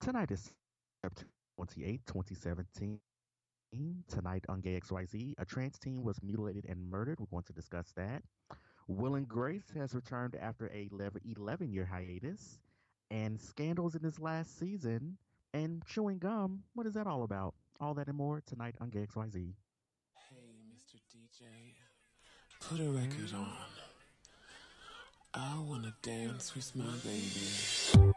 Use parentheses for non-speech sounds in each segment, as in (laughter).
Tonight is September 28, 2017. Tonight on Gay XYZ, a trans teen was mutilated and murdered. We're going to discuss that. Will and Grace has returned after a 11 year hiatus. And scandals in this last season. And chewing gum. What is that all about? All that and more tonight on Gay XYZ. Hey, Mr. DJ, put a record on. I wanna dance with my baby.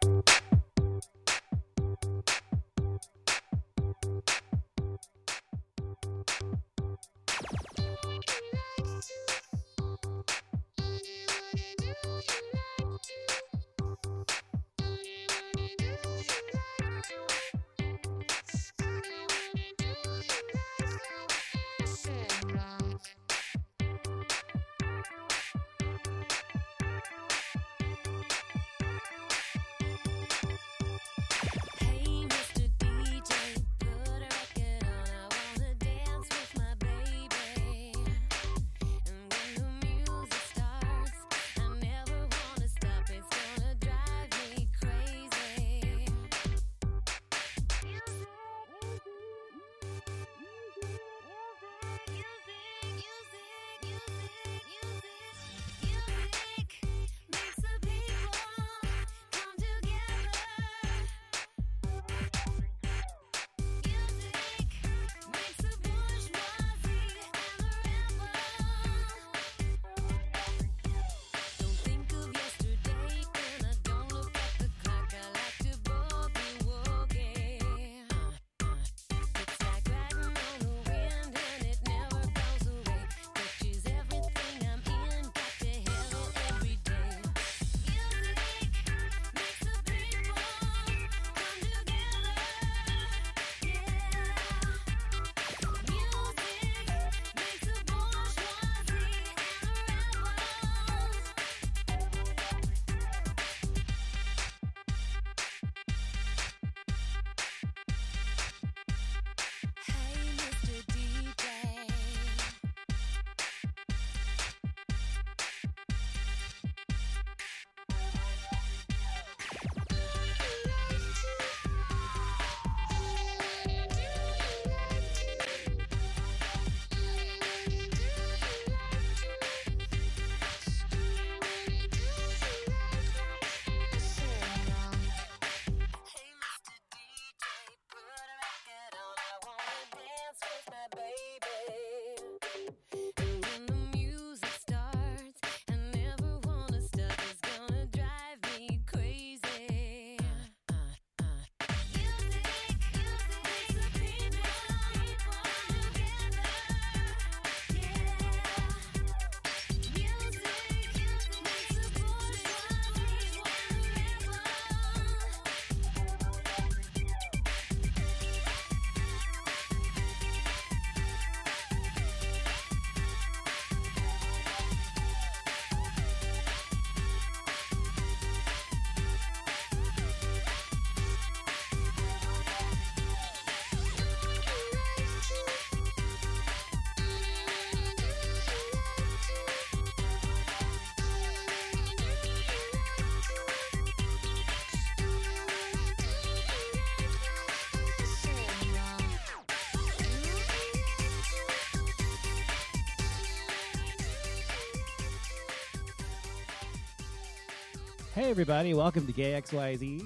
Hey, everybody, welcome to Gay XYZ.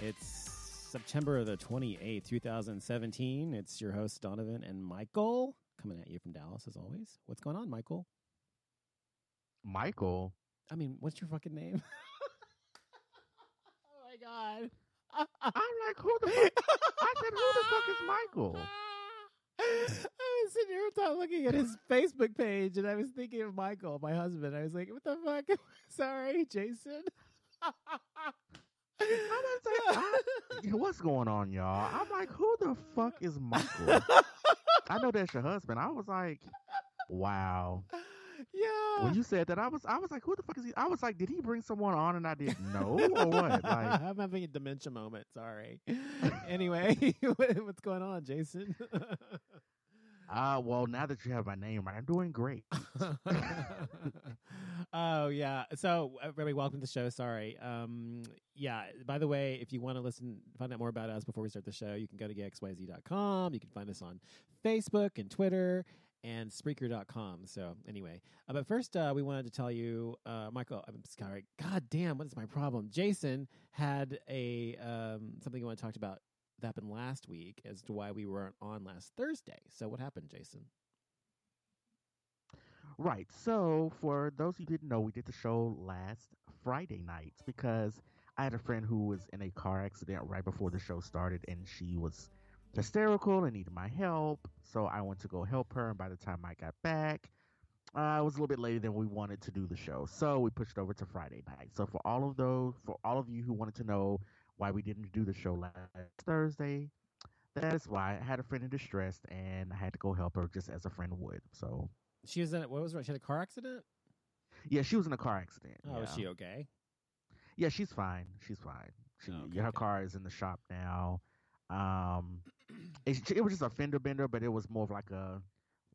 It's September the 28th, 2017. It's your host, Donovan and Michael, coming at you from Dallas as always. What's going on, Michael? Michael. I mean, what's your fucking name? (laughs) oh my God. I'm like, who the (laughs) fuck? I said, who the fuck is Michael? I was sitting here thought, looking at his Facebook page and I was thinking of Michael, my husband. I was like, what the fuck? (laughs) Sorry, Jason. I'm gonna I- what's going on, y'all? I'm like, who the fuck is Michael? I know that's your husband. I was like, wow. yeah. When you said that, I was, I was like, who the fuck is he? I was like, did he bring someone on and I didn't know or what? (laughs) Like, I'm having a dementia moment. Sorry. anyway, (laughs) what's going on, Jason? (laughs) uh, well, now that you have my name I'm doing great. (laughs) oh yeah. So everybody, welcome to the show. Sorry. Um, yeah, by the way, if you want to listen, find out more about us before we start the show, you can go to gxyz.com. You can find us on Facebook and Twitter and Spreaker.com. So, anyway, uh, but first, uh, we wanted to tell you, uh, Michael, I'm sorry, God damn, what is my problem? Jason had a um, something you want to talk about that happened last week as to why we weren't on last Thursday. So, what happened, Jason? Right. So, for those who didn't know, we did the show last Friday night because I had a friend who was in a car accident right before the show started and she was hysterical and needed my help. So, I went to go help her. And by the time I got back, uh, it was a little bit later than we wanted to do the show. So, we pushed over to Friday night. So, for all of those, for all of you who wanted to know why we didn't do the show last Thursday, that's why I had a friend in distress and I had to go help her just as a friend would. So, She was in, what was it? She had a car accident? yeah, she was in a car accident. Oh, is she okay? Yeah, she's fine. She's fine. She, Oh, okay, yeah, her good. car is in the shop now. Um, it, it was just a fender bender, but it was more of like a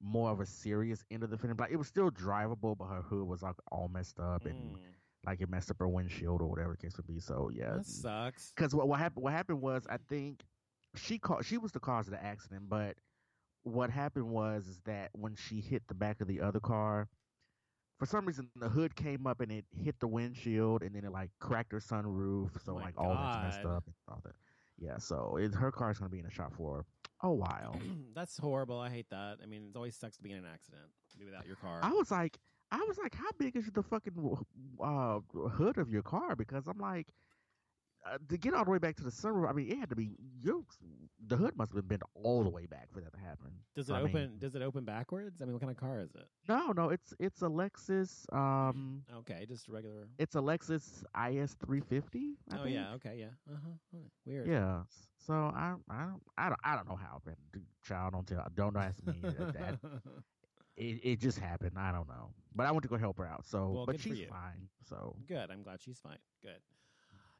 more of a serious end of the fender. Like it was still drivable, but her hood was like all messed up and Mm, like it messed up her windshield or whatever the case would be. So yeah, that sucks. because what what happened? What happened was I think she caught she was the cause of the accident, but what happened was is that when she hit the back of the other car, for some reason the hood came up and it hit the windshield and then it like cracked her sunroof, so Oh like all that's messed God. up and all that. Yeah, so it, her car's gonna be in the shop for a while. (clears throat) That's horrible. I hate that. I mean, it always sucks to be in an accident, be without your car. I was like, I was like, how big is the fucking uh, hood of your car? Because I'm like, uh, to get all the way back to the sunroof. I mean, it had to be you. The hood must have been bent all the way back for that to happen. does it I open? mean- does it open backwards? I mean, what kind of car is it? no, no, it's it's a Lexus. Um, Okay, just a regular. it's a Lexus IS 350. Oh think. yeah. Okay. Yeah. Uh huh. Weird. Yeah. So I I don't I don't I don't know how. Man. Dude, Child, don't tell. Don't ask me. that- (laughs) it, it just happened. I don't know. But I went to go help her out. So, Well, but she's fine. So Good. I'm glad she's fine. Good.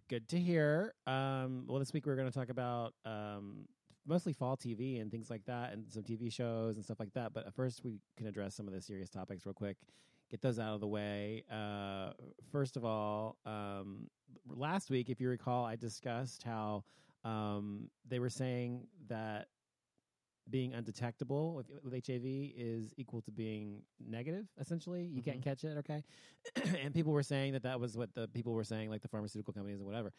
Good to hear. Um, well, this week we're going to talk about um, mostly fall TV and things like that, and some TV shows and stuff like that. But first, we can address some of the serious topics real quick. Get those out of the way. Uh, first of all, um, last week, if you recall, I discussed how um, they were saying that being undetectable with, with HIV is equal to being negative. Essentially, you can't catch it. Okay, (clears throat) and people were saying that that was what the people were saying, like the pharmaceutical companies and whatever.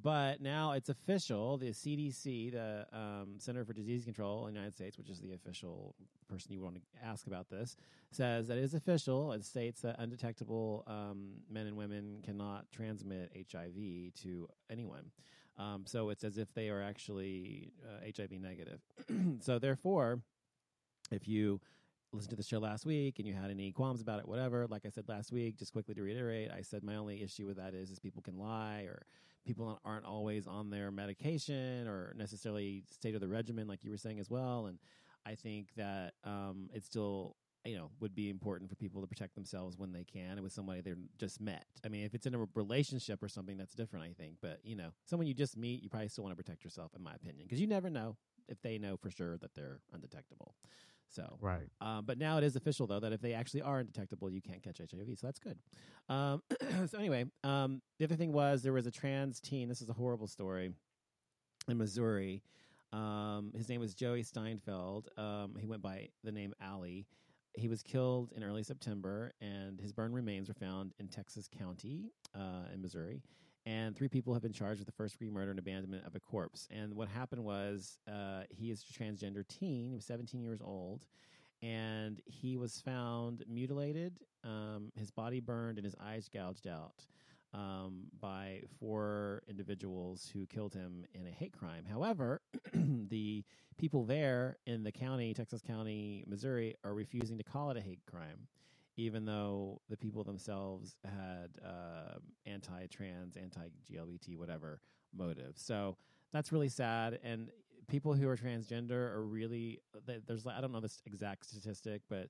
But now it's official. The CDC, the um, Center for Disease Control in the United States, which is the official person you want to ask about this, says that it is official. It states that undetectable um, men and women cannot transmit HIV to anyone. Um, so it's as if they are actually uh, HIV negative. (clears throat) so therefore, if you listened to the show last week and you had any qualms about it, whatever, like I said last week, just quickly to reiterate, I said my only issue with that is is people can lie or people aren't always on their medication or necessarily stay to the regimen, like you were saying as well. And I think that um, it's still you know would be important for people to protect themselves when they can and with somebody they're just met i mean if it's in a relationship or something that's different i think but you know someone you just meet you probably still want to protect yourself in my opinion because you never know if they know for sure that they're undetectable so right. um, but now it is official though that if they actually are undetectable, you can't catch HIV. So that's good. Um, (clears throat) so anyway, um, the other thing was there was a trans teen. This is a horrible story in Missouri. Um, his name was Joey Steinfeld. Um, he went by the name Ali. He was killed in early September, and his burned remains were found in Texas County uh, in Missouri. And three people have been charged with the first degree murder and abandonment of a corpse. And what happened was uh, he is a transgender teen. He was 17 years old and he was found mutilated, um, his body burned, and his eyes gouged out um, by four individuals who killed him in a hate crime. However, (clears throat) the people there in the county, Texas County, Missouri, are refusing to call it a hate crime. Even though the people themselves had uh, anti-trans, anti-GLBT, whatever motive, so that's really sad. And people who are transgender are really there's I don't know this exact statistic, but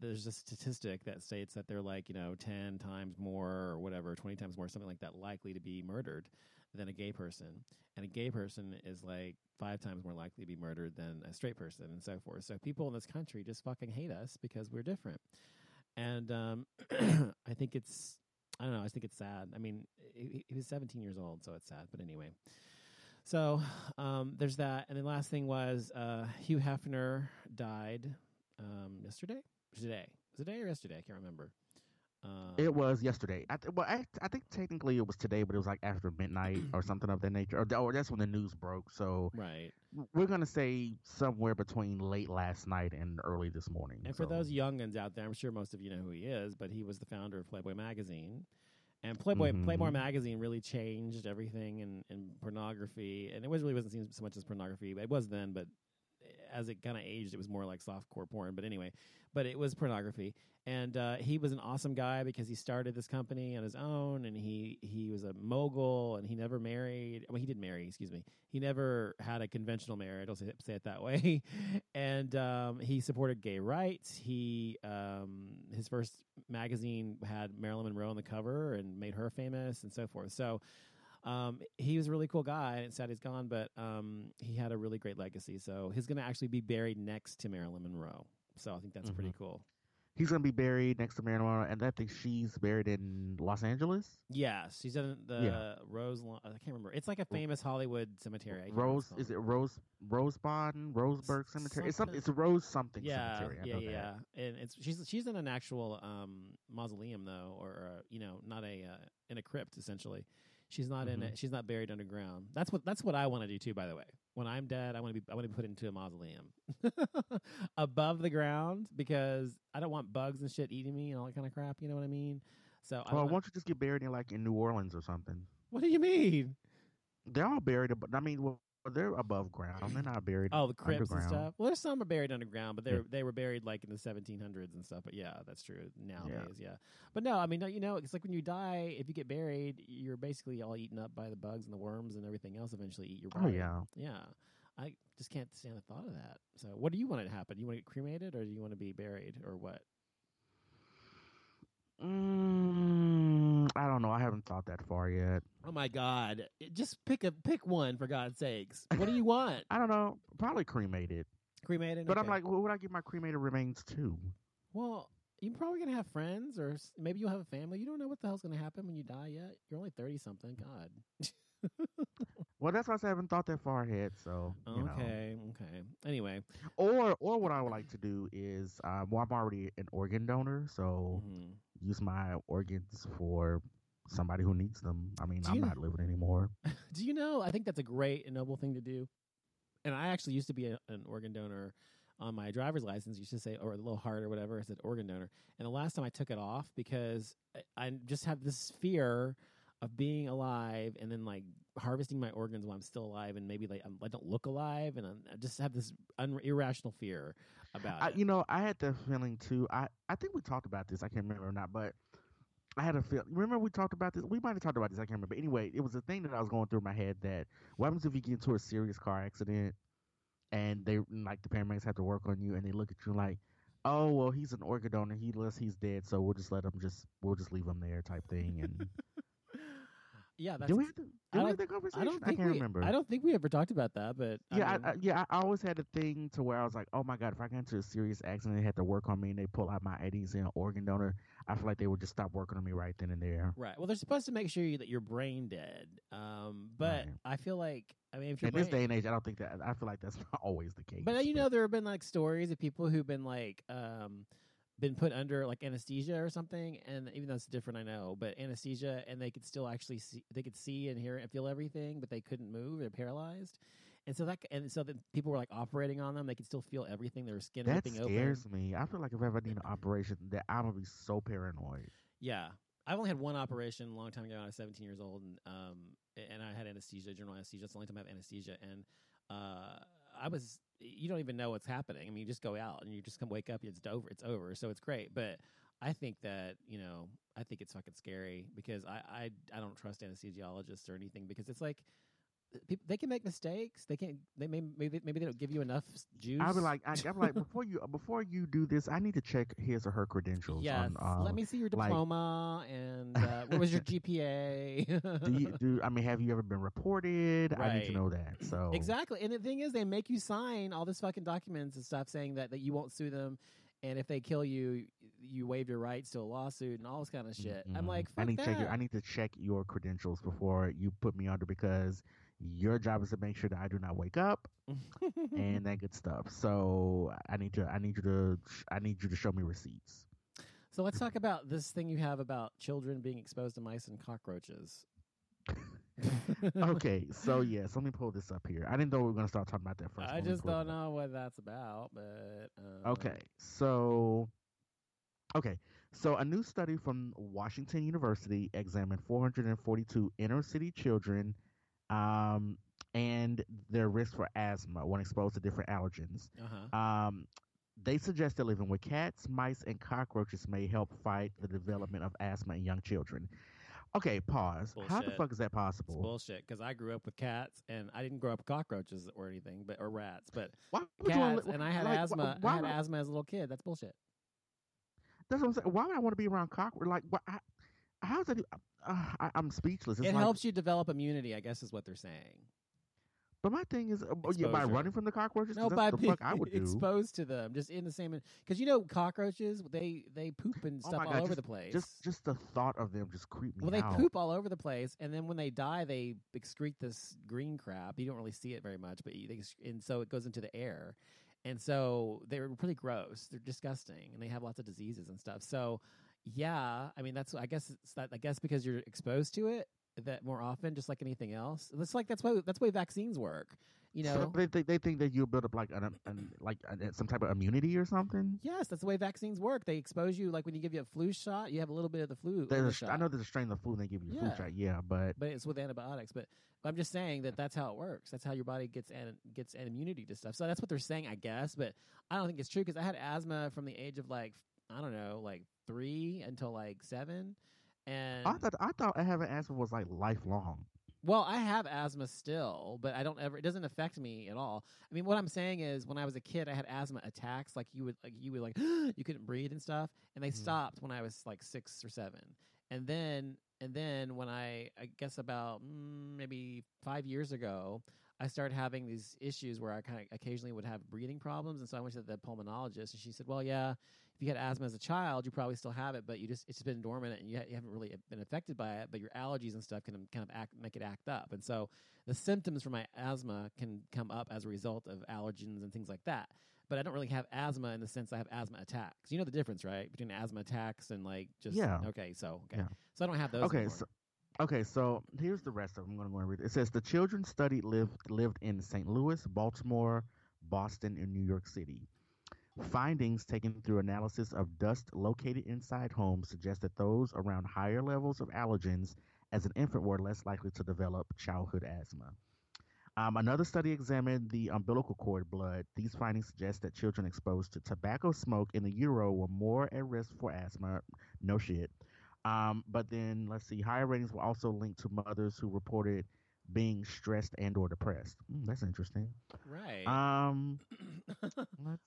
there's a statistic that states that they're like you know ten times more or whatever, twenty times more, something like that, likely to be murdered than a gay person, and a gay person is like five times more likely to be murdered than a straight person, and so forth. So people in this country just fucking hate us because we're different, and um, (clears throat) I think it's I don't know. I think it's sad. I mean, he, he was 17 years old, so it's sad. But anyway, so um, there's that. And the last thing was uh, Hugh Hefner died um, yesterday. Today was it today or yesterday? I can't remember. Um, It was yesterday. I th- well, I, I think technically it was today, but it was like after midnight (clears throat) or something of that nature. Or, or that's when the news broke. So right. we're gonna say somewhere between late last night and early this morning. And for so- those youngins out there, I'm sure most of you know who he is, but he was the founder of Playboy magazine. And Playboy Playboy Mhm. magazine really changed everything in, in pornography. And it was really wasn't seen so much as pornography, but it was then, but as it kind of aged, it was more like softcore porn. But anyway, but it was pornography. And uh, he was an awesome guy because he started this company on his own, and he he was a mogul, and he never married. Well, he did marry, excuse me. He never had a conventional marriage. I'll say, say it that way. (laughs) and um, he supported gay rights. He um, his first magazine had Marilyn Monroe on the cover and made her famous, and so forth. So. Um, he was a really cool guy, and it's sad he's gone, but um, he had a really great legacy. So he's going to actually be buried next to Marilyn Monroe. So I think that's pretty cool. he's gonna be buried next to Marilyn Monroe, and I think she's buried in Los Angeles. Yes, she's in the Yeah. Rose. I can't remember. It's like a famous Hollywood cemetery. I can't remember what Rose is it Rose Rosebaden Roseburg Cemetery? It's something. something- It's a Rose something Yeah, cemetery. I yeah, know yeah. that. And it's she's she's in an actual um, mausoleum though, or uh, you know, not a uh, in a crypt essentially. She's not in Mhm. it. She's not buried underground. That's what that's what I want to do too. By the way, when I'm dead, I want to be I want to be put into a mausoleum (laughs) above the ground because I don't want bugs and shit eating me and all that kind of crap. You know what I mean? So I Well, want- why don't you just get buried in like in New Orleans or something? what do you mean? They're all buried, ab- I mean, well, they're above ground. They're not buried. Oh, the crypts and stuff. Well, there's some are buried underground, but they Yeah. they were buried like in the 1700s and stuff. But yeah, that's true nowadays. Yeah. But no, I mean, you know, it's like when you die, if you get buried, you're basically all eaten up by the bugs and the worms and everything else. Eventually, eat your body. Oh yeah. yeah. I just can't stand the thought of that. So, what do you want to happen? Do you want to get cremated, or do you want to be buried, or what? Mm, I don't know. I haven't thought that far yet. Oh my God! Just pick a pick one for God's sakes. What do you (laughs) want? I don't know. Probably cremated. cremated? But I'm like, who would I give my cremated remains to? Well, you're probably gonna have friends, or maybe you'll have a family. You don't know what the hell's gonna happen when you die yet. You're only thirty something. God. (laughs) Well, that's why I said I haven't thought that far ahead. So you know. okay. Okay. Anyway. Or or what I would like to do is, um, well, I'm already an organ donor, so mhm. Use my organs for somebody who needs them. I mean, Do I'm you- not living anymore. (laughs) Do you know? I think that's a great and noble thing to do. And I actually used to be a, an organ donor on my driver's license. Used to say, or a little heart or whatever. I said organ donor. And the last time I took it off because I, I just have this fear of being alive and then like harvesting my organs while I'm still alive and maybe like I'm, I don't look alive and I'm, I just have this un- irrational fear about I, it. you know, I had the feeling too. I I think we talked about this. I can't remember or not, but I had a feel. Remember we talked about this? We might have talked about this. I can't remember. Anyway, it was a thing that I was going through in my head that what happens if you get into a serious car accident and they like the paramedics have to work on you and they look at you like, oh well, he's an organ donor. He less he's dead, so we'll just let him just we'll just leave him there type thing. And (laughs) yeah, that's. did we have, to, did I we don't- have that conversation? I don't think can't we, remember. I don't think we ever talked about that, but I Yeah, mean- I, I, yeah. I always had a thing to where I was like, "Oh my god, if I got into a serious accident, they had to work on me, and they pull out my IDs and organ donor, I feel like they would just stop working on me right then and there." Right. Well, they're supposed to make sure you, that you're brain dead. Um, but Right. I feel like I mean, if you're In this day and age, I don't think that. I feel like that's (laughs) not always the case. but uh, you know, there have been like stories of people who've been like um, been put under like anesthesia or something, and even though it's different, I know, but anesthesia, and they could still actually see, they could see and hear and feel everything, but they couldn't move. They're paralyzed. And so that, and so that people were like operating on them, they could still feel everything. Their skin that ripping open. scares me. I feel like if I ever need an operation, that I'm gonna be so paranoid. Yeah. I've only had one operation a long time ago when I was 17 years old, and um, and I had anesthesia, general anesthesia. That's the only time I have anesthesia, and uh, I was. You don't even know what's happening. I mean, you just go out and you just come wake up. It's over. It's over. So it's great. But I think that you know, I think it's fucking scary because I I, I don't trust anesthesiologists or anything because it's like. People, they can make mistakes. They can't. They may maybe maybe they don't give you enough juice. I'll be like, I, I'm like, (laughs) before you before you do this, I need to check his or her credentials. Yes. on, um, Let me see your like- diploma and uh, what was your (laughs) GPA? do you do? I mean, have you ever been reported? I need to know that. So Exactly. And the thing is, they make you sign all this fucking documents and stuff saying that, that you won't sue them and if they kill you, you waive your rights to a lawsuit and all this kind of shit. I'm like, I fuck need to check your, I need to check your credentials before you put me under because your job is to make sure that I do not wake up and (laughs) that good stuff. So I need to I need you to I need you to show me receipts. so let's talk about this thing you have about children being exposed to mice and cockroaches. (laughs) okay, so yes, let me pull this up here. I didn't know we were gonna start talking about that first. I just don't know what that's about, but um, Okay, so okay, so a new study from Washington University examined 442 inner city children, um, and their risk for asthma when exposed to different allergens. Uh-huh. Um, they suggest that living with cats, mice, and cockroaches may help fight the development of asthma in young children. Okay, pause. How the fuck is that It's possible? bullshit because I grew up with cats and I didn't grow up with cockroaches or anything, but or rats, but Why would you cats. li- And I had like, asthma. Why I had would- asthma as a little kid. That's bullshit. That's what I'm saying. Why would I want to be around cockroaches? Like, what? I, how's that? Uh, I, I'm speechless. It's it like, helps you develop immunity, I guess, is what they're saying. But my thing is, uh, yeah, by running from the cockroaches, No, by the being fuck I would do. exposed to them, just in the same. Because you know, cockroaches they they poop and Oh stuff my all God, over just- the place. Just, just the thought of them just creep me well, they out. poop all over the place, and then when they die, they excrete this green crap. You don't really see it very much, but you, they, and so it goes into the air, and so they're pretty gross. They're disgusting, and they have lots of diseases and stuff. So, yeah, I mean that's I guess it's that I guess because you're exposed to it that more often, just like anything else. It's like that's why that's why vaccines work. You So know, they, they, they think that you build up like an, um, an like an, uh, some type of immunity or something. Yes, that's the way vaccines work. They expose you like when you give you a flu shot, you have a little bit of the flu. There's the a, I know there's a strain of flu and they give you a flu shot. Yeah, but but it's with antibiotics. But I'm just saying that that's how it works. That's how your body gets an, gets an immunity to stuff. So that's what they're saying, I guess. But I don't think it's true because I had asthma from the age of like I don't know, like three until like seven, and I thought I thought having asthma was like lifelong. Well, I have asthma still, but I don't ever. It doesn't affect me at all. I mean, what I'm saying is, when I was a kid, I had asthma attacks. Like you would, like you would, like (gasps) you couldn't breathe and stuff, and they Mhm. stopped when I was like six or seven. And then, and then when I, I guess about mm, maybe five years ago, I started having these issues where I kind of occasionally would have breathing problems, and so I went to the pulmonologist, and she said, "Well, yeah, you had asthma as a child, you probably still have it, but you just it's been dormant and you, ha- you haven't really uh, been affected by it. But your allergies and stuff can um, kind of act make it act up, and so the symptoms for my asthma can come up as a result of allergens and things like that. But I don't really have asthma in the sense I have asthma attacks. You know the difference, right, between asthma attacks and like just Yeah. Okay, so okay, Yeah. so I don't have those. Okay, anymore. so okay, so here's the rest of them. I'm going to go and read it. It says the children studied lived lived in St. Louis, Baltimore, Boston, and New York City. Findings taken through analysis of dust located inside homes suggest that those around higher levels of allergens as an infant were less likely to develop childhood asthma. Um, another study examined the umbilical cord blood. These findings suggest that children exposed to tobacco smoke in the utero were more at risk for asthma. No shit. Um, but then let's see, higher ratings were also linked to mothers who reported being stressed and or depressed. Mm, that's interesting. right. Um, (coughs)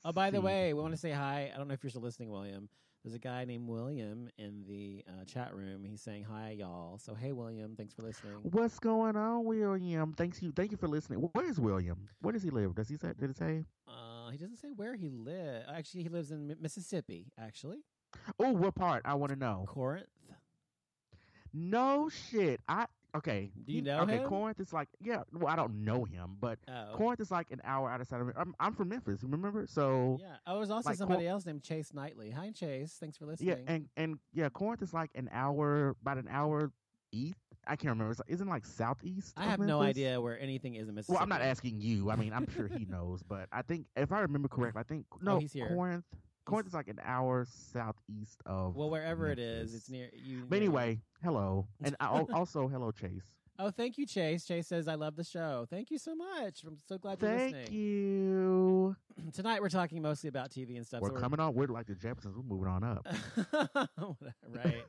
oh, by the see. way, we want to say hi. I don't know if you're still listening, William. There's a guy named William in the uh, chat room. He's saying hi, y'all. So hey, William, thanks for listening. What's going on, William? Thanks you. Thank you for listening. Where is William? Where does he live? Does he say? Did it say? Uh, he doesn't say where he lives. Actually, he lives in Mi- Mississippi. Actually, Oh, what part? I want to know. Corinth. No shit. I okay. Do you he- know okay, him? Corinth is like yeah. Well, I don't know him, but Oh, Corinth is like an hour outside of. I'm, I'm from Memphis. Remember? So yeah. Oh, there's also like somebody else named Chase Knightley. Hi, Chase. Thanks for listening. yeah, and and yeah, Corinth is like an hour, about an hour east. I can't remember. It's isn't like southeast. I have no idea where anything is in Mississippi. Well, I'm not asking you. I mean, I'm sure he (laughs) knows, but I think if I remember correctly, I think oh, no, Oh, he's here. Corinth. Corinth is like an hour southeast of. Well, wherever it is, Memphis. it's near you. But anyway, hello, and I- (laughs) also hello, Chase. Oh, thank you, Chase. Chase says I love the show. Thank you so much. I'm so glad you're Thank listening. you. (clears throat) Tonight we're talking mostly about TV and stuff. We're so coming on. We're like the Jeffersons. We're moving on up. (laughs) right.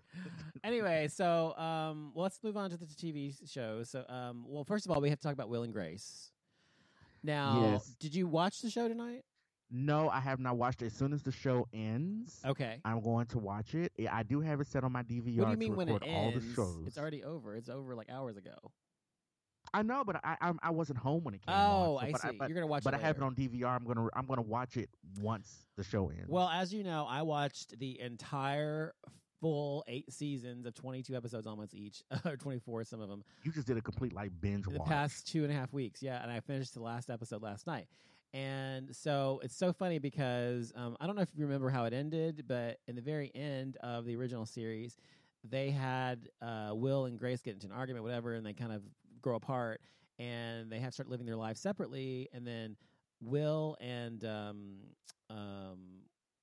anyway, so um, well, let's move on to the TV shows. So, um, well, first of all, we have to talk about Will and Grace. Now, Yes. did you watch the show tonight? No, I have not watched it. As soon as the show ends, Okay. I'm going to watch it. I do have it set on my DVR What do you mean when it all ends? the shows. It's already over. It's over like hours ago. I know, but I I, I wasn't home when it came Oh, on. so- I but see. but, You're gonna watch but it I have it on DVR. I'm gonna I'm gonna watch it once the show ends. Well, as you know, I watched the entire full eight seasons of 22 episodes almost each, (laughs) or 24 some of them, you just did a complete like binge the watch. past two and a half weeks. Yeah, and I finished the last episode last night. And so it's so funny because um, I don't know if you remember how it ended, but in the very end of the original series, they had uh, Will and Grace get into an argument, whatever, and they kind of grow apart, and they have to start living their lives separately. And then Will and um, um,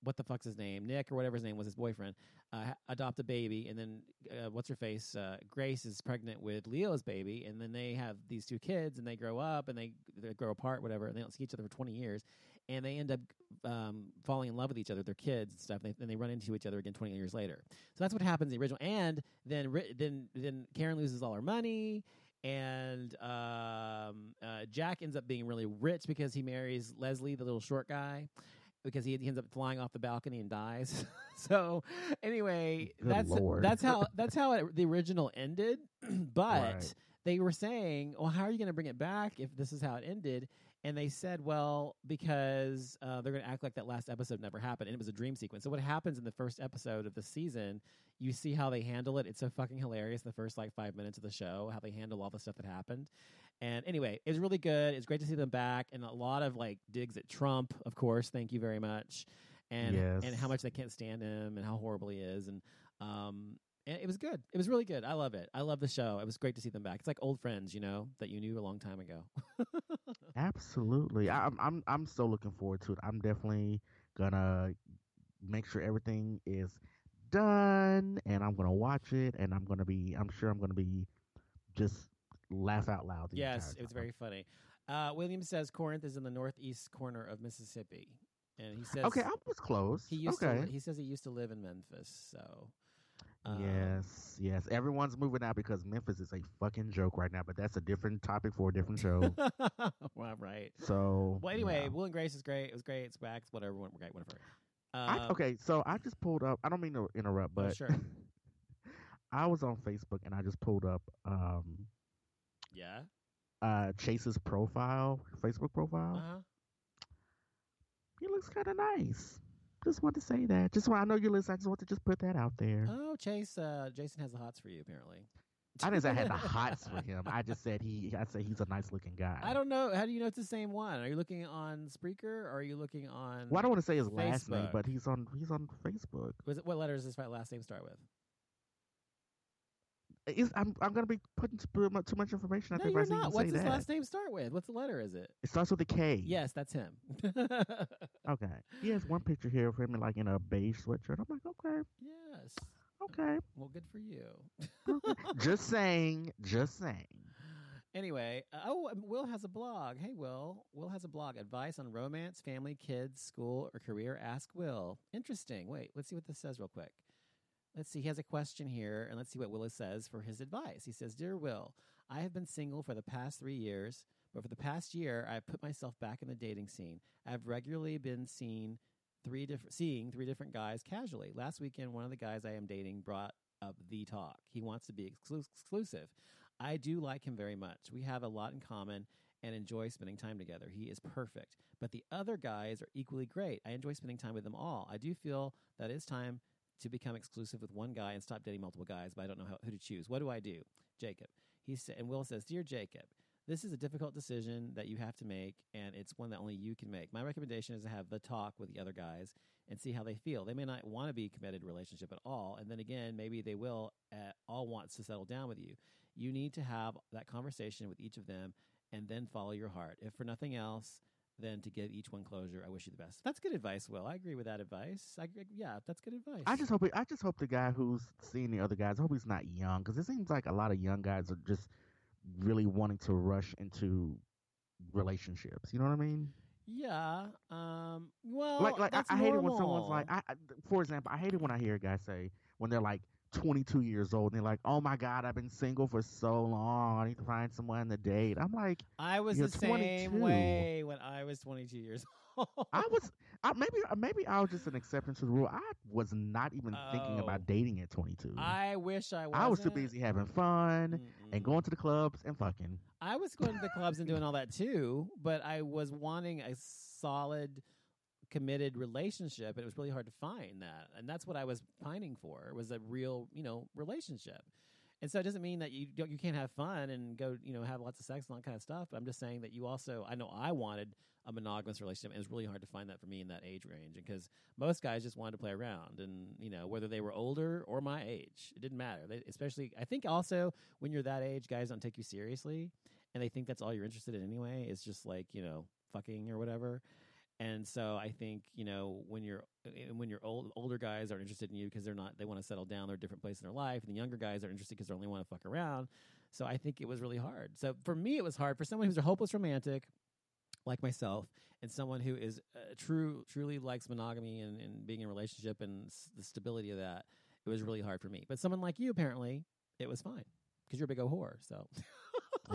what the fuck's his name, Nick or whatever his name was, his boyfriend, uh, adopt a baby, and then uh, what's her face, uh, Grace is pregnant with Leo's baby, and then they have these two kids, and they grow up, and they they grow apart, whatever, and they don't see each other for twenty years, and they end up um, falling in love with each other, their kids and stuff, and then they run into each other again twenty years later. So that's what happens in the original, and then then then Karen loses all her money. And um, uh, Jack ends up being really rich because he marries Leslie, the little short guy, because he, he ends up flying off the balcony and dies. (laughs) so anyway, Good that's Lord. that's how that's how it, the original ended. (clears throat) but Right. they were saying, "Well, how are you going to bring it back if this is how it ended?" And they said, "Well, because uh, they're going to act like that last episode never happened, and it was a dream sequence." So what happens in the first episode of the season? You see how they handle it. It's so fucking hilarious. The first like five minutes of the show, how they handle all the stuff that happened. And anyway, it was really good. It's great to see them back, and a lot of like digs at Trump, of course. Thank you very much. And and how much they can't stand him, and how horrible he is, and um, and it was good. It was really good. I love it. I love the show. It was great to see them back. It's like old friends, you know, that you knew a long time ago. (laughs) Absolutely. I, I'm I'm I'm so looking forward to it. I'm definitely gonna make sure everything is done and I'm gonna watch it and I'm gonna be I'm sure I'm gonna be just laugh out loud. Yes, it was very funny. Uh, William says Corinth is in the northeast corner of Mississippi, and he says Okay, I was close. he used okay. to. He says he used to live in Memphis. So um, yes, yes. Everyone's moving out because Memphis is a fucking joke right now, but that's a different topic for a different show. (laughs) well, right. so Well, anyway, yeah. Will and Grace is great. It was great. It's. It's whatever. Whatever. Great. Whatever. I, Um, okay, so I just pulled up. I don't mean to interrupt, Oh, but sure. (laughs) I was on Facebook and I just pulled up um, Yeah. uh, Chase's profile, Facebook profile. Uh huh. He looks kind of nice. Just want to say that. Just want I know you listen. I just want to just put that out there. Oh, Chase. Uh, Jason has the hots for you, apparently. I didn't say I had the (laughs) hots for him. I just said he. I said he's a nice looking guy. I don't know. How do you know it's the same one? Are you looking on Spreaker or are you looking on? Well, I don't want to say his last name, but he's on. He's on Facebook. Was it, what letters does his last name start with? Is I'm I'm gonna be putting too much, information. I no, think you're if I say not. What's his that. last name start with? What's the letter? Is it? It starts with a K. Yes, that's him. (laughs) Okay. He has one picture here of him in like in a beige sweatshirt. I'm like, okay, yes. okay. Well, good for you. (laughs) just saying. Just saying. (gasps) Anyway, uh, oh, um, Will has a blog. Hey, Will. Will has a blog. Advice on romance, family, kids, school, or career. Ask Will. Interesting. Wait, let's see what this says real quick. Let's see. He has a question here, and let's see what Willis says for his advice. He says, "Dear Will, I have been single for the past three years, but for the past year, I have put myself back in the dating scene. I've regularly been seen three different, seeing three different guys casually. Last weekend, one of the guys I am dating brought up the talk. He wants to be exclu- exclusive. I do like him very much. We have a lot in common and enjoy spending time together. He is perfect. But the other guys are equally great. I enjoy spending time with them all. I do feel that it's time to become exclusive with one guy and stop dating multiple guys, but I don't know how, who to choose. What do I do? Jacob. He sa- and Will says, Dear Jacob, this is a difficult decision that you have to make, and it's one that only you can make. My recommendation is to have the talk with the other guys and see how they feel. They may not want to be committed relationship at all, and then again, maybe they will uh, all want to settle down with you. You need to have that conversation with each of them and then follow your heart. If for nothing else, then to give each one closure. I wish you the best. That's good advice, Will. I agree with that advice. I agree, yeah, that's good advice. I just hope. I just hope the guy who's seeing the other guys. I hope he's not young because it seems like a lot of young guys are just really wanting to rush into relationships. You know what I mean? yeah. Um. Well, like, like I, I hate it when someone's like, I, I, for example, I hate it when I hear a guy say when they're like 22 years old and they're like, "Oh my God, I've been single for so long. I need to find someone to date." I'm like, I was the same 22. way when I was 22 years (laughs) old. I was, I, maybe, uh, maybe I was just an exception to the rule. I was not even thinking Oh. about dating at 22. I wish I was. I was too busy having fun and Mm-mm. going to the clubs and fucking. I was going to the clubs and doing all that too, but I was wanting a solid, committed relationship, and it was really hard to find that. And that's what I was pining for was a real, you know, relationship. And so it doesn't mean that you don't, you can't have fun and go, you know, have lots of sex and all that kind of stuff. But I'm just saying that you also, I know I wanted a monogamous relationship, and it's really hard to find that for me in that age range because most guys just wanted to play around, and you know, whether they were older or my age, it didn't matter. They, especially, I think also when you're that age, guys don't take you seriously and they think that's all you're interested in anyway. It's just like you know fucking or whatever. And so I think you know when you're uh, when you're old, older guys aren't interested in you because they're not they want to settle down. They're a different place in their life, and the younger guys are interested because they only want to fuck around. So I think it was really hard. So for me, it was hard for someone who's a hopeless romantic like myself and someone who is uh, true truly likes monogamy and, and being in a relationship and s- the stability of that it was really hard for me but someone like you apparently it was fine because you're a big old whore so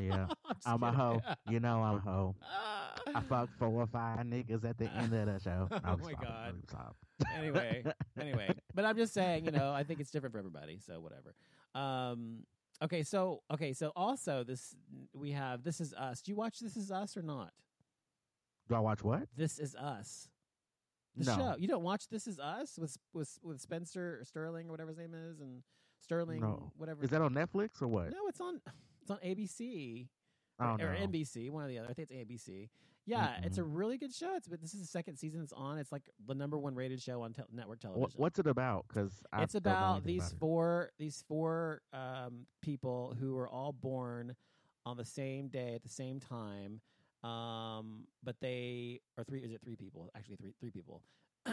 Yeah, (laughs) I'm, I'm a hoe. You know I'm a hoe. Ah. I fucked four or five niggas at the end of the show. (laughs) Oh my God. Anyway (laughs) anyway but i'm just saying you know i think it's different for everybody so whatever um okay so okay so also this we have this is us do you watch this is us or not Do I watch what? this is us the no. show. You don't watch This Is Us with with with Spencer Sterling or whatever his name is, and Sterling No. whatever. Is that on Netflix or what? no? It's on it's on ABC I or, or. NBC, one or the other. I think it's ABC. Yeah, it's a really good show. It's but this is the second season it's on. It's like the number one rated show on tel- network television. What's it about? Because it's about these four these four um, people who were all born on the same day at the same time um, but they are three is it three people actually three three people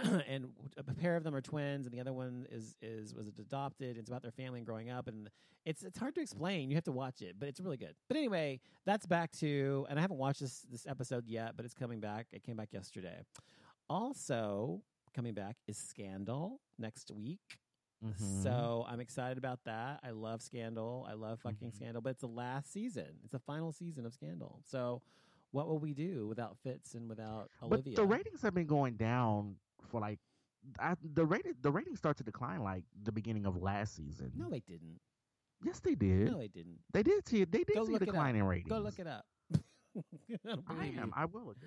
(clears throat) and a pair of them are twins and the other one is is was adopted it's about their family and growing up and it's it's hard to explain you have to watch it but it's really good but anyway that's back to and i haven't watched this this episode yet but it's coming back it came back yesterday also coming back is scandal next week Mhm. so I'm excited about that. I love Scandal. I love fucking Mhm. Scandal, but it's the last season. It's the final season of Scandal. So what will we do without Fitz and without Olivia? but Olivia? the ratings have been going down for like. I, the rating the ratings start to decline like the beginning of last season. no, they didn't. yes, they did. No, they didn't. They did see. They did Go see a look it up. decline in ratings. Go look it up. (laughs) I I am. you. I will. Look.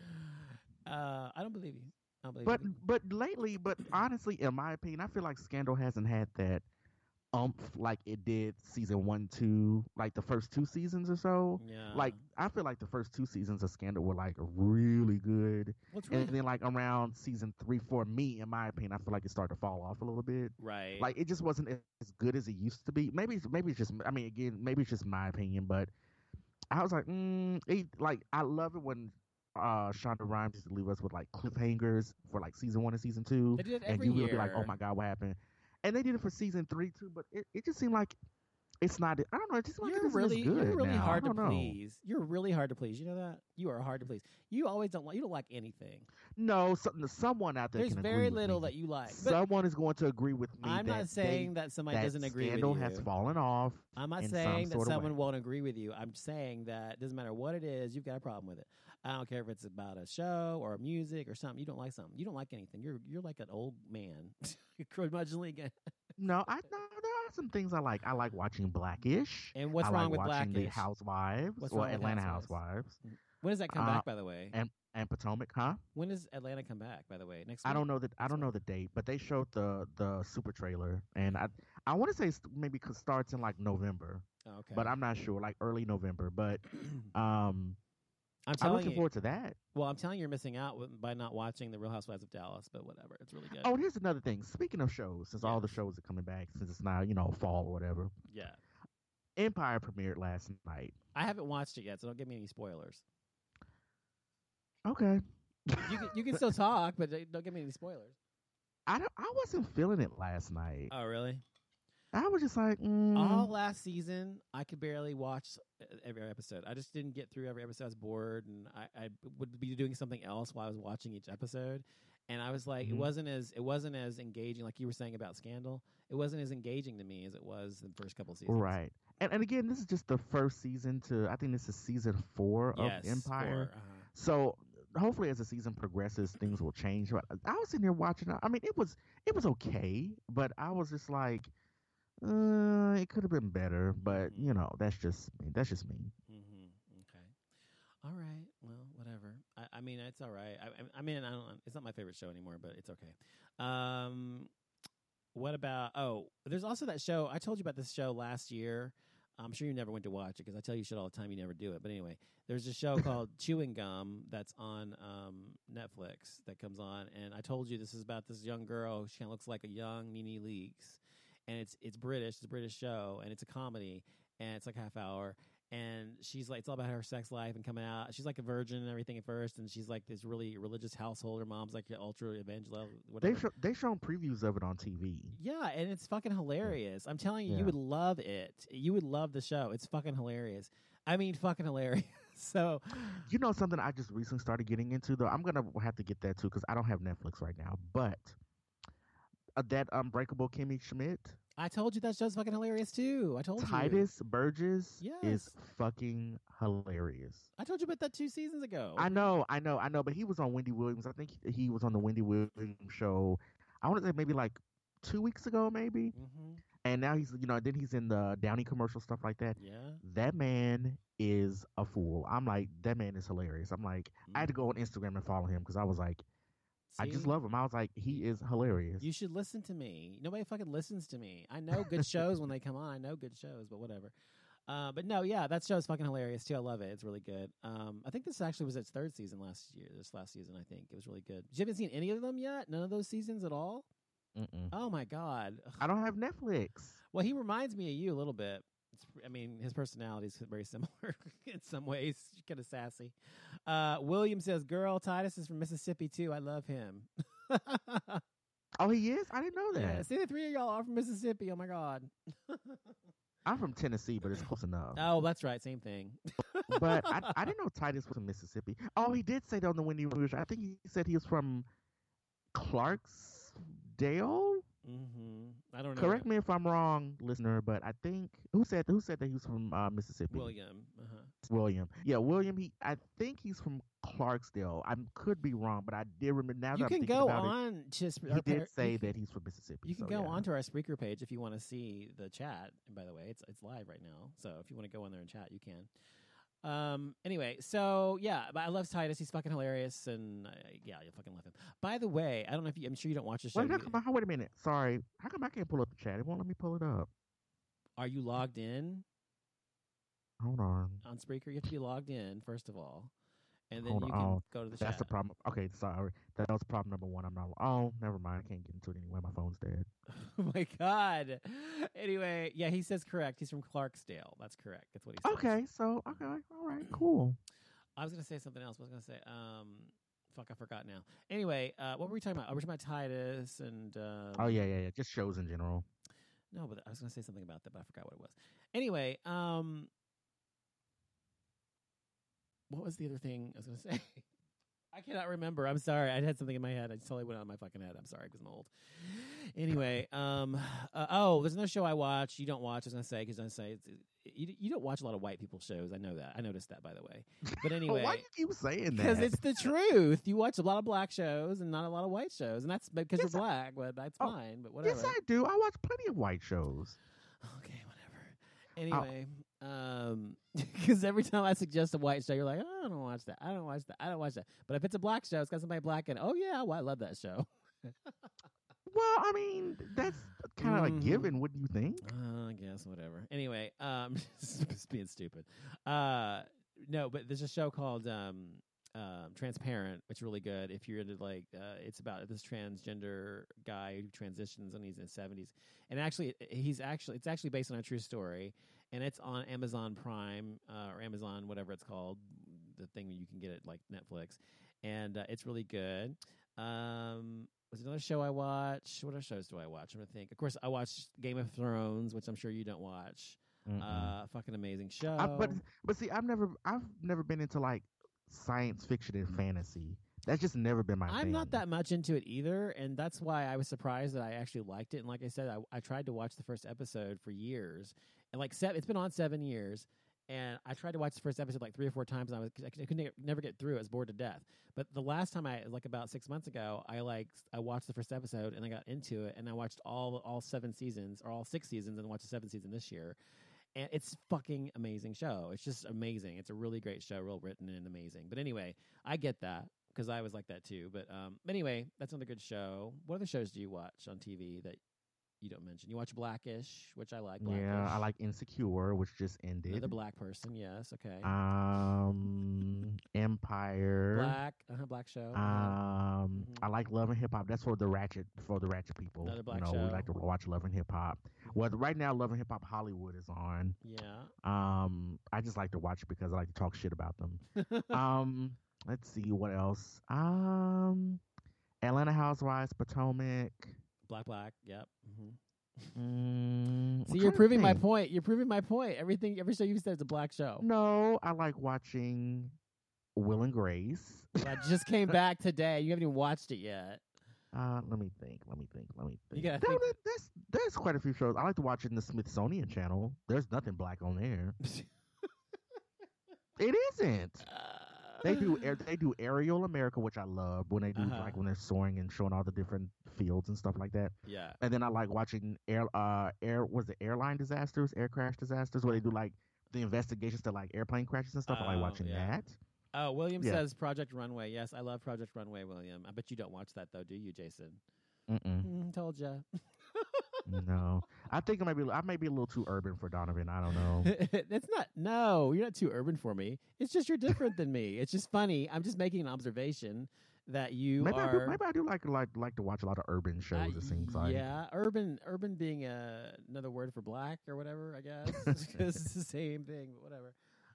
Uh, I don't believe you. I don't believe But you. but lately, but honestly, in my opinion, I feel like Scandal hasn't had that umph like it did season one, two, like the first two seasons or so. Yeah. Like I feel like the first two seasons of Scandal were like really good, what's really and then like around season three, for me, in my opinion, I feel like it started to fall off a little bit. right? Like it just wasn't as good as it used to be. Maybe it's maybe it's just I mean again maybe it's just my opinion, but I was like, mm, it, like I love it when uh Shonda Rhimes used to leave us with like cliffhangers for like season one and season two, they did it and you year. will be like, oh my god, what happened? And they did it for season three too, but it, it just seemed like it's not. I don't know. It just seemed You're isn't really, good you're really now. hard to know. please. You're really hard to please. You know that? You are hard to please. You always don't like. You don't like anything. No, so, someone out there There's very little that you like. But Someone is going to agree with me. I'm not saying they, that somebody that doesn't agree Scandal with you. has fallen off. I'm not in some saying that someone won't agree with you. I'm saying that it doesn't matter what it is, you've got a problem with it. I don't care if it's about a show or music or something. You don't like something. You don't like anything. You're you're like an old man, (laughs) curmudgeonly. No, I no, there are some things I like. I like watching Blackish. And what's I wrong like with watching Blackish? the Housewives What's or Atlanta Housewives? Housewives When does that come uh, back? By the way, and and Potomac, huh? when does Atlanta come back? By the way, next. I don't know that I don't know the date, but they showed the the super trailer, and I I want to say maybe 'cause starts in like November, Oh, okay, but I'm not sure, like early November. But (clears throat) um, I'm I'm looking you. forward to that. Well, I'm telling you, you're missing out by not watching the Real Housewives of Dallas. But whatever, it's really good. Oh, and here's another thing. Speaking of shows, since Yeah. all the shows are coming back, since it's now you know fall or whatever, yeah, Empire premiered last night. I haven't watched it yet, so don't give me any spoilers. Okay, You can you can (laughs) still talk, but don't give me any spoilers. I don't, I wasn't feeling it last night. Oh, really? I was just like, mm, All last season, I could barely watch uh, every episode. I just didn't get through every episode. I was bored, and I, I would be doing something else while I was watching each episode. And I was like, it Mhm. wasn't as it wasn't as engaging, like you were saying about Scandal. It wasn't as engaging to me as it was the first couple seasons. right. And and again, this is just the first season to. I think this is season four Yes. of Empire. or, uh-huh. So hopefully, as the season progresses, things will change. But I was sitting there watching. I mean, it was it was okay, but I was just like, uh, it could have been better. But Mhm. you know, that's just me. That's just me. Mm-hmm. Okay. All right. Well, whatever. I, I mean, it's all right. I, I- mean, I don't. It's not my favorite show anymore, but it's okay. Um, what about? Oh, there's also that show. I told you about this show last year. I'm sure you never went to watch it because I tell you shit all the time. You never do it. But anyway, there's a show called (laughs) Chewing Gum that's on um, Netflix that comes on, and I told you this is about this young girl. She kinda looks like a young Nene Leakes, and it's it's British. It's a British show, and it's a comedy, and it's like half hour. And she's like, it's all about her sex life and coming out. She's like a virgin and everything at first, and she's like this really religious household. Her mom's like ultra evangelical. Whatever. They've they've shown previews of it on TV. Yeah, and it's fucking hilarious. I'm telling you, Yeah. you would love it. You would love the show. It's fucking hilarious. I mean, fucking hilarious. (laughs) so, You know something I just recently started getting into though. I'm gonna have to get that too because I don't have Netflix right now. But that Unbreakable Kimmy Schmidt, I told you that show's fucking hilarious too. I told you. Tituss Burgess Yes. is fucking hilarious. I told you about that two seasons ago. I know, I know, I know. But he was on Wendy Williams. I think he was on the Wendy Williams show. I want to say maybe like two weeks ago, maybe. hmm And now he's you know then he's in the Downey commercial stuff like that. Yeah. That man is a fool. I'm like that man is hilarious. I'm like I had to go on Instagram and follow him because I was like I just love him. I was like he is hilarious. You should listen to me. Nobody fucking listens to me. I know good shows when they come on. I know good shows, but whatever. Uh, but no, yeah, that show's fucking hilarious too. I love it. It's really good. Um, I think this actually was its third season last year. This last season, I think it was really good. You haven't seen any of them yet? None of those seasons at all? Mm-mm. Oh my god. Ugh. I don't have Netflix. Well, he reminds me of you a little bit. I mean, his personality is very similar (laughs) in some ways. Kind of sassy. Uh, William says, "Girl, Tituss is from Mississippi too. I love him." (laughs) Oh, he is. I didn't know that. yeah, see, the three of y'all are from Mississippi. Oh my god. (laughs) I'm from Tennessee, but it's close enough. oh, that's right. Same thing. but I, I didn't know Tituss was from Mississippi. Oh, he did say that on the Wendy Williams. I think he said he was from Clarksdale. Hmm I don't know. Correct me if I'm wrong, listener, but I think who said who said that he was from uh, Mississippi? William. Uh-huh. William. Yeah, William. He I think he's from Clarksdale. I could be wrong, but I did remember now You that I'm can go on it. our He did par- say that he's from Mississippi. You can so, go yeah. onto our Spreaker page if you want to see the chat. And by the way, it's it's live right now. So if you want to go on there and chat, you can. Um. Anyway, so yeah, but I love Tituss. He's fucking hilarious, and uh, yeah, you'll fucking love him. By the way, I don't know if you. I'm sure you don't watch the show. Wait, how come, wait a minute. Sorry. How come I can't pull up the chat? It won't let me pull it up. Are you logged in Hold on. on Spreaker? You have to be logged in first of all, and then Hold you on. can Oh, go to the That's the problem. Okay, sorry. That was problem number one. I'm not. Oh, never mind. I can't get into it anyway. My phone's dead. (laughs) oh my god. Anyway, yeah, he says correct. He's from Clarksdale. That's correct. That's what he says. Okay, so okay, all right, cool. (clears throat) I was gonna say something else. What was I gonna say? Um, fuck, I forgot now. Anyway, uh, what were we talking about? Oh, we were talking about Tituss and. Um, Oh yeah, yeah, yeah. Just shows in general. No, but I was gonna say something about that, but I forgot what it was. Anyway, um, what was the other thing I was gonna (laughs) say? I cannot remember. I'm sorry. I had something in my head. I totally went out of my fucking head. I'm sorry because I'm old. Anyway, um, uh, oh, there's another show I watch. You don't watch. I was gonna say because I say it's, you, you don't watch a lot of white people shows. I know that. I noticed that by the way. But (laughs) anyway, Why you keep saying that? because it's the truth. You watch a lot of black shows and not a lot of white shows, and that's because Yes, you're black. But that's Oh, fine. But whatever. yes, I do. I watch plenty of white shows. Okay, whatever. Anyway, um, (laughs) because every time I suggest a white show, you're like, oh, I don't watch that. I don't watch that. I don't watch that. But if it's a black show, it's got somebody black in. it. Oh yeah, well, I love that show. (laughs) Well, I mean, that's kind of Mhm. a given, wouldn't you think? Uh, I guess whatever. Anyway, um, (laughs) just being stupid. Uh, no, but there's a show called um, um, Transparent, which is really good. If you're into like, uh, it's about this transgender guy who transitions and he's in his 70s, and actually, he's actually it's actually based on a true story, and it's on Amazon Prime uh, or Amazon whatever it's called, the thing you can get it like Netflix, and uh, it's really good. Um, was another show I watch. What other shows do I watch? I'm gonna think. Of course, I watch Game of Thrones, which I'm sure you don't watch. Mm-mm. Uh, fucking amazing show. I, but but see, I've never I've never been into like science fiction and fantasy. That's just never been my. I'm thing. not that much into it either, and that's why I was surprised that I actually liked it. And like I said, I, I tried to watch the first episode for years, and like seven, it's been on seven years, and I tried to watch the first episode like three or four times, and I was I could- I couldn't never get through. I was bored to death. But the last time I like about six months ago, I like I watched the first episode and I got into it, and I watched all all seven seasons or all six seasons, and watched the seventh season this year. And it's fucking amazing show. It's just amazing. It's a really great show, real written and amazing. But anyway, I get that because I was like that too. But um, anyway, that's another good show. What other shows do you watch on TV that you don't mention? You watch Blackish, which I like. Blackish. Yeah, I like Insecure, which just ended. another black person. Yes, okay. Um, (laughs) Empire. black, uh-huh, black show. uh-huh. Um, Mhm. I like Love and Hip Hop. That's for the ratchet for the ratchet people. Another black you know, show. we like to watch Love and Hip Hop. Well, right now, Love and Hip Hop Hollywood is on. yeah. Um, I just like to watch it because I like to talk shit about them. (laughs) um, let's see what else. Um, Atlanta Housewives, Potomac. Black, black. Yep. Mm-hmm. Mm, I'm See, you're proving my point. You're proving my point. Everything, every show you've said is a black show. No, I like watching Will and Grace. I just came back today. You haven't even watched it yet. Uh, let me think. Let me think. Let me think. gotta There- think. there- There's there's quite a few shows. I like to watch it in the Smithsonian Channel. There's nothing black on there. (laughs) It isn't. They do (laughs) air- they do Aerial America, which I love when they do Uh-huh. like when they're soaring and showing all the different fields and stuff like that. yeah. And then I like watching air uh air was it airline disasters, air crash disasters, where they do like the investigations to like airplane crashes and stuff. I Oh, like watching yeah. that. Oh, William Yeah. says Project Runway. Yes, I love Project Runway, William. I bet you don't watch that though, do you, Jason? Mm-mm. Mm, told ya. (laughs) no, I think I might be I may be a little too urban for Donovan. I don't know. (laughs) it's not. No, you're not too urban for me. It's just you're different than me. It's just funny. I'm just making an observation that you maybe are. I do. Maybe I do like like like to watch a lot of urban shows. Uh, it seems like. Yeah, urban, urban being uh, another word for black or whatever, I guess, because (laughs) (laughs) it's the same thing, but whatever.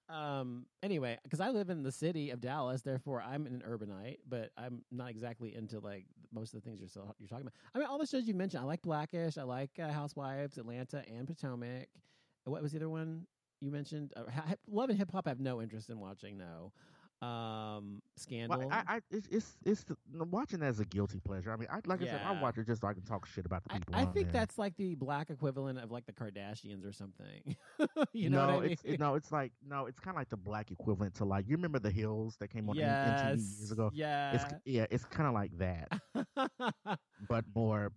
Um, anyway, because I live in the city of Dallas, therefore I'm an urbanite, but I'm not exactly into like most of the things you're so, you're talking about. I mean, all the shows you mentioned, I like Blackish, I like uh, Housewives, Atlanta, and Potomac. What was the other one you mentioned? Uh, Love and Hip Hop. I have no interest in watching. No. Um, Scandal. Well, I, I it's it's, it's watching as a guilty pleasure. I mean, I like I said, I watch it just so I can talk shit about the people. I on think there. that's like the black equivalent of like the Kardashians or something. (laughs) you know no, what I mean? it's it, no, it's like no, it's kind of like the black equivalent to like you remember the Hills that came on yes, MTV years ago. Yeah. It's yeah, it's kind of like that, (laughs) but more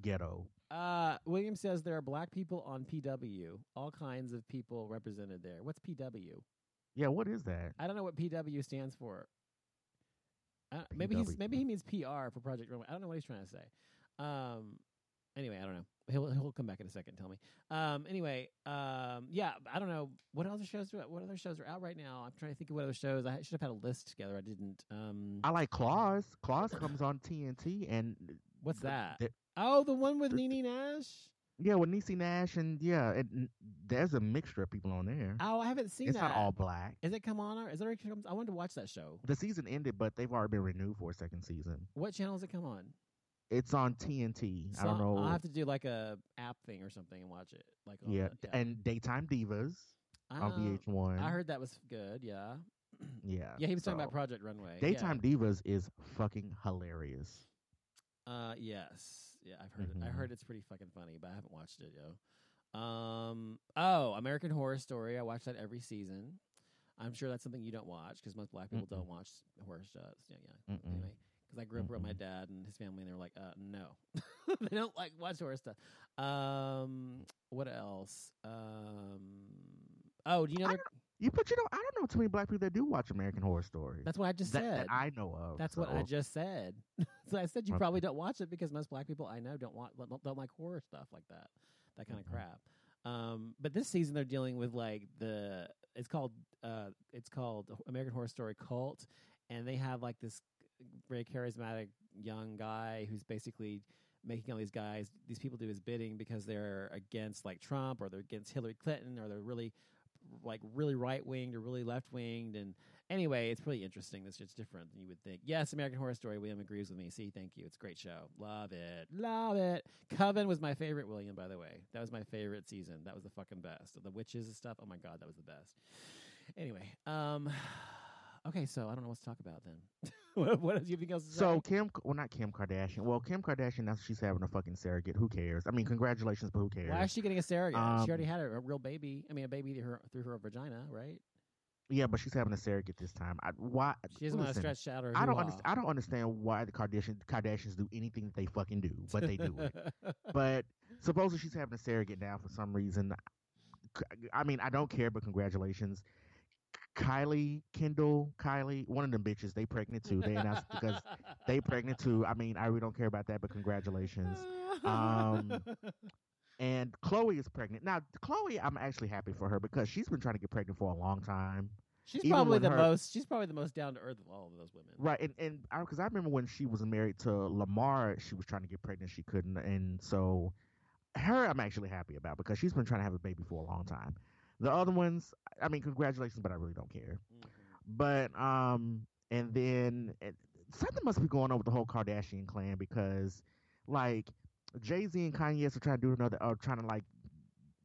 ghetto. uh, William says there are black people on PW. All kinds of people represented there. What's PW? Yeah, what is that? I don't know what PW stands for. Uh, maybe he's maybe he means PR for Project Runway. I don't know what he's trying to say. Um, anyway, I don't know. He'll he'll come back in a second and tell me. Um, anyway, um, yeah, I don't know what other shows. Are, what other shows are out right now? I'm trying to think of what other shows. I should have had a list together. I didn't. Um, I like Claws. Claws comes on TNT, and what's th- that? th- Oh, the one with Nene Nash. Yeah, with Niecy Nash, and yeah, it, there's a mixture of people on there. Oh, I haven't seen that. it's that. not all black. Is it come on? Or is it already come? I wanted to watch that show. The season ended, but they've already been renewed for a second season. What channel does it come on? It's on TNT. I don't know. I'll have to do like a app thing or something and watch it. Like on yeah, the- and Daytime Divas on Oh, VH1. I heard that was good. Yeah. (clears throat) Yeah. Yeah, he was talking about Project Runway. Daytime Divas is fucking hilarious. Uh, yes. Yeah, I've heard it. I heard it's pretty fucking funny, but I haven't watched it, yo. Um. Oh, American Horror Story. I watch that every season. I'm sure that's something you don't watch because most black people Mm-mm. don't watch horror shows. Yeah, yeah. Mm-mm. Anyway, because I grew up around my dad and his family, and they were like, uh, no, (laughs) they don't like watch horror stuff. Um, what else? Um, oh, do you know? You, but you know, I don't know too many black people that do watch American Horror Story. That's what I just that, said. that I know of. That's what I just said. (laughs) so I said you probably don't watch it because most black people I know don't want don't, don't like horror stuff like that, that kind of Mhm. crap. Um, but this season they're dealing with like the it's called uh it's called American Horror Story Cult, and they have like this very charismatic young guy who's basically making all these guys these people do his bidding because they're against like Trump or they're against Hillary Clinton or they're really like really right winged or really left winged and Anyway, it's really interesting. This shit's different than you would think. Yes, American Horror Story. William agrees with me. See, thank you. It's a great show. Love it. Love it. Coven was my favorite, William, by the way. That was my favorite season. That was the fucking best. The witches and stuff. Oh my God, that was the best. Anyway, um, okay, so I don't know what to talk about then. (laughs) what, what else you think else So? Kim, well, not Kim Kardashian. Well, Kim Kardashian. Now she's having a fucking surrogate. Who cares? I mean, congratulations, but who cares? Why is she getting a surrogate? Um, she already had a, a real baby. I mean, a baby through her, through her vagina, right? yeah, but she's having a surrogate this time. I, why? She doesn't want to stretch out her. I don't understand. I don't understand why the Kardashian Kardashians do anything that they fucking do, but they do it. (laughs) but supposedly she's having a surrogate now for some reason. I mean, I don't care, but congratulations. Kylie, Kendall, Kylie, one of them bitches, they pregnant too. They announced because they pregnant too. I mean, I really don't care about that, but congratulations. Um, And Khloé is pregnant. Now, Khloé, I'm actually happy for her because she's been trying to get pregnant for a long time. she's even probably the her- most. She's probably the most down to earth of all of those women. Right, and and because I, remember when she was married to Lamar, she was trying to get pregnant, she couldn't, and so her I'm actually happy about because she's been trying to have a baby for a long time. The other ones, I mean, congratulations, but I really don't care. Mhm. But um, and then it, something must be going on with the whole Kardashian clan because, like, Jay Z and Kanye are trying to do another, are trying to like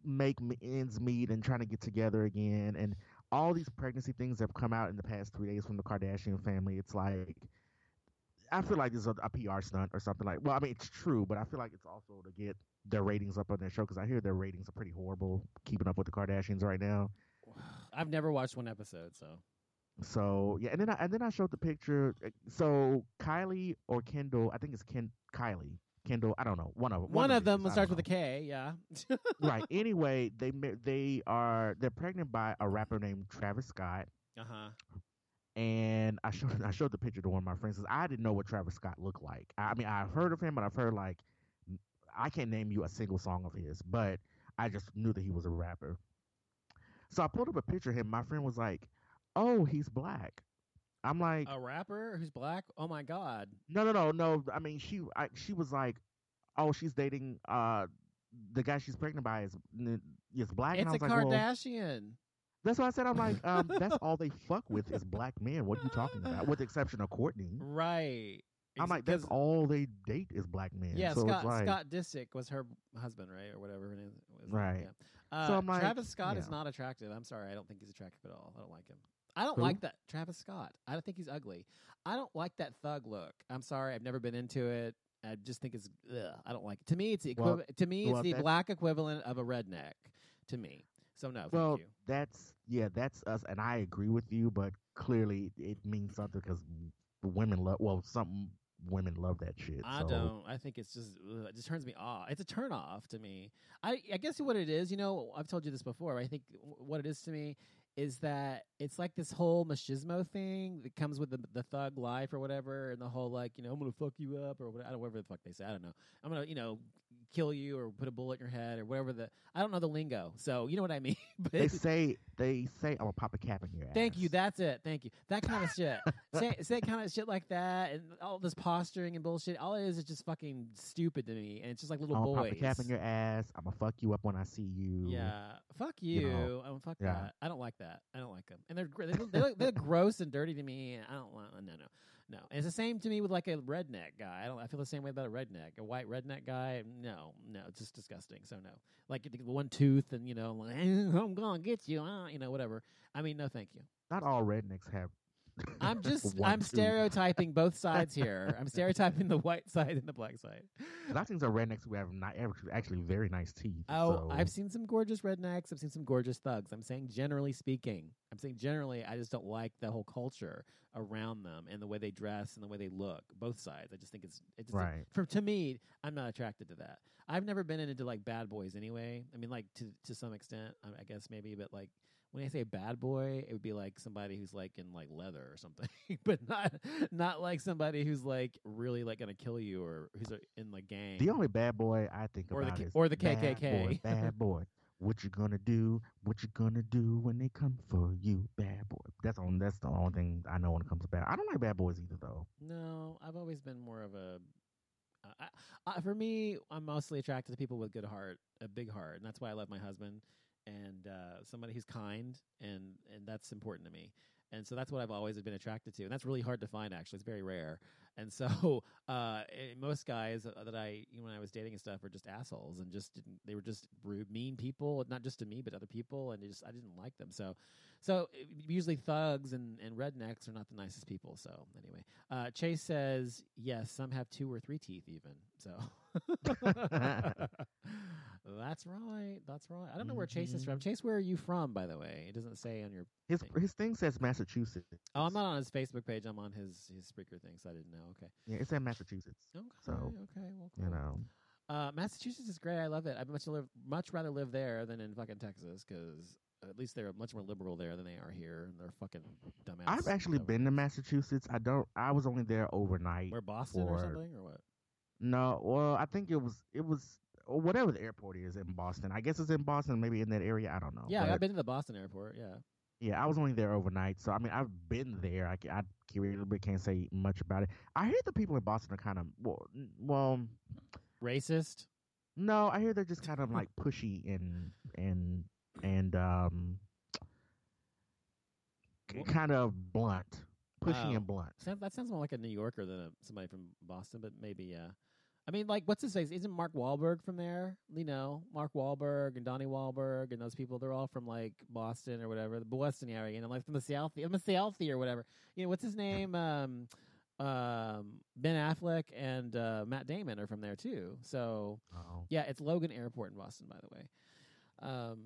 make ends meet and trying to get together again, and all these pregnancy things have come out in the past three days from the Kardashian family. It's like. I feel like this is a, a PR stunt or something like. Well, I mean, it's true, but I feel like it's also to get their ratings up on their show because I hear their ratings are pretty horrible. Keeping up with the Kardashians right now. (sighs) I've never watched one episode, so So yeah, and then I and then I showed the picture. uh, So Kylie or Kendall, I think it's Ken Kylie. Kendall, I don't know. One of one, of them bitches, starts with a K. Yeah. (laughs) right. Anyway, they they are they're pregnant by a rapper named Travis Scott, Uh huh. and I showed (laughs) I showed the picture to one of my friends. I didn't know what Travis Scott looked like. I, I mean, I've heard of him, but I've heard like I can't name you a single song of his, but I just knew that he was a rapper. So I pulled up a picture of him. My friend was like, "Oh, he's black." I'm like, A rapper who's black. Oh my god. No, no, no, no. I mean, she, I, she was like, "Oh, she's dating uh the guy she's pregnant by is is black." and It's I a was like, well, Kardashian. that's what I said. I'm like, um, that's (laughs) all they fuck with is black men. What are you talking about? With the exception of Kourtney, Right. I'm like, that's all they date is black men. Yeah, so Scott like, Scott Disick was her husband, right, or whatever her name was. Right. Yeah. Uh, So I'm like, Travis Scott is not attractive. I'm sorry, I don't think he's attractive at all. I don't like him. I don't Who? like that Travis Scott. I don't think he's ugly. I don't like that thug look. I'm sorry, I've never been into it. I just think it's. Ugh, I don't like it. To me, it's the Well- to me, well, it's the black equivalent of a redneck. To me, so no, well, thank you. that's yeah, that's us, and I agree with you. But clearly, it means something because women love. Well, some women love that shit. I so. don't. I think it's just ugh, it just turns me off. It's a turn off to me. I I guess what it is, you know, I've told you this before. I think what it is to me is that it's like this whole machismo thing that comes with the the thug life or whatever, and the whole like you know I'm gonna fuck you up or what, I don't whatever the fuck they say. I don't know. I'm gonna you know kill you or put a bullet in your head or whatever the I don't know the lingo. So you know what I mean. (laughs) but They say they say I'm gonna pop a cap in your ass. Thank you. That's it. Thank you. That kind of (laughs) shit. say say kind of shit like that, and all this posturing and bullshit. All it is is just fucking stupid to me, and it's just like little I'm gonna boys. pop a cap in your ass. I'm gonna fuck you up when I see you. yeah, fuck you. you know, oh, fuck yeah. that. I don't like that. I don't like them, and they're they look, they look, they look (laughs) gross and dirty to me. I don't want. No, no, no. And it's the same to me with like a redneck guy. I don't. I feel the same way about a redneck, a white redneck guy. No, no, it's just disgusting. So no, like the one tooth and you know, like, (laughs) I'm gonna get you. Uh, you know, whatever. I mean, no, thank you. Not all rednecks have. I'm (laughs) just one I'm tooth. stereotyping both sides here. I'm (laughs) stereotyping the white side and the black side. 'Cause I think some rednecks who have not actually, actually very nice teeth. Oh, so- I've seen some gorgeous rednecks. I've seen some gorgeous thugs. I'm saying generally speaking. I'm saying generally I just don't like the whole culture around them and the way they dress and the way they look. Both sides. I just think it's it just Right. for to me, I'm not attracted to that. I've never been into like bad boys anyway. I mean like to to some extent, I, I guess maybe, but like when I say bad boy, it would be like somebody who's like in like leather or something, (laughs) but not not like somebody who's like really like gonna kill you or who's uh, in like gang. the only bad boy I think Or the about K- is or the KKK. bad. Boy, bad (laughs) boy. What you gonna do? What you gonna do when they come for you, bad boy? That's on. That's the only thing I know when it comes to bad. I don't like bad boys either, though. No, I've always been more of a. Uh, I, I, for me, I'm mostly attracted to people with good heart, a big heart, and that's why I love my husband and uh, somebody who's kind, and and that's important to me. and so that's what I've always been attracted to, and that's really hard to find. Actually, it's very rare. And so (laughs) uh, eh, most guys that I when I was dating and stuff were just assholes and just. They were just rude, mean people, not just to me but other people, and just I didn't like them. So so eh, usually thugs and, and rednecks are not the nicest people. So anyway, uh, Chase says yes. Some have two or three teeth even. So (laughs) (laughs) (laughs) that's right. That's right. I don't know where Chase is from. Chase, where are you from? By the way, it doesn't say on your. His thing. his thing says Massachusetts. Oh, I'm not on his Facebook page. I'm on his his Spreaker thing, so I didn't know. Okay. Yeah, it's in Massachusetts. Okay. So, okay. Well, cool. You know. Uh, Massachusetts is great. I love it. I'd much live, much rather live there than in fucking Texas because at least they're much more liberal there than they are here, and they're fucking dumbass. I've actually been to Massachusetts. I don't. I was only there overnight. where Boston or something or what? No, well, I think it was it was whatever the airport is in Boston. I guess it's in Boston, maybe in that area. I don't know. Yeah, But, I've been to the Boston airport. Yeah. yeah, I was only there overnight, so I mean, I've been there. I I really can't say much about it. I hear the people in Boston are kind of well, well, Racist. no, I hear they're just kind of like pushy and and and um, kind of blunt, pushy Oh. and blunt. That sounds more like a New Yorker than a, somebody from Boston, but maybe yeah. I mean, like, what's his face? Isn't Mark Wahlberg from there? You know, Mark Wahlberg and Donnie Wahlberg and those people—they're all from like Boston or whatever, the Boston area, you know, like from the South, from the Southie or whatever. You know, what's his name? Um, um, Ben Affleck and uh, Matt Damon are from there too. So Oh. yeah, it's Logan Airport in Boston, by the way. Um,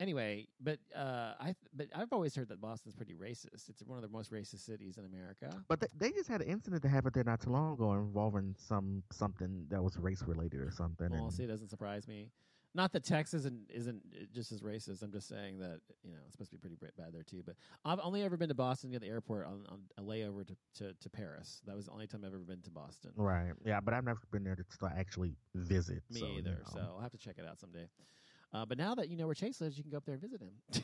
anyway, but uh, I but I've always heard that Boston's pretty racist. It's one of the most racist cities in America. But they, they just had an incident that happened there not too long ago involving some something that was race related or something. Well, and- see, it doesn't surprise me. Not that Texas isn't isn't just as racist. I'm just saying that you know it's supposed to be pretty bad there too. But I've only ever been to Boston near the airport on, on a layover to, to, to Paris. That was the only time I've ever been to Boston. Right. Yeah, but I've never been there to, actually visit. Me so, you either. know. So I'll have to check it out someday. Uh, but now that you know where Chase lives, you can go up there and visit him.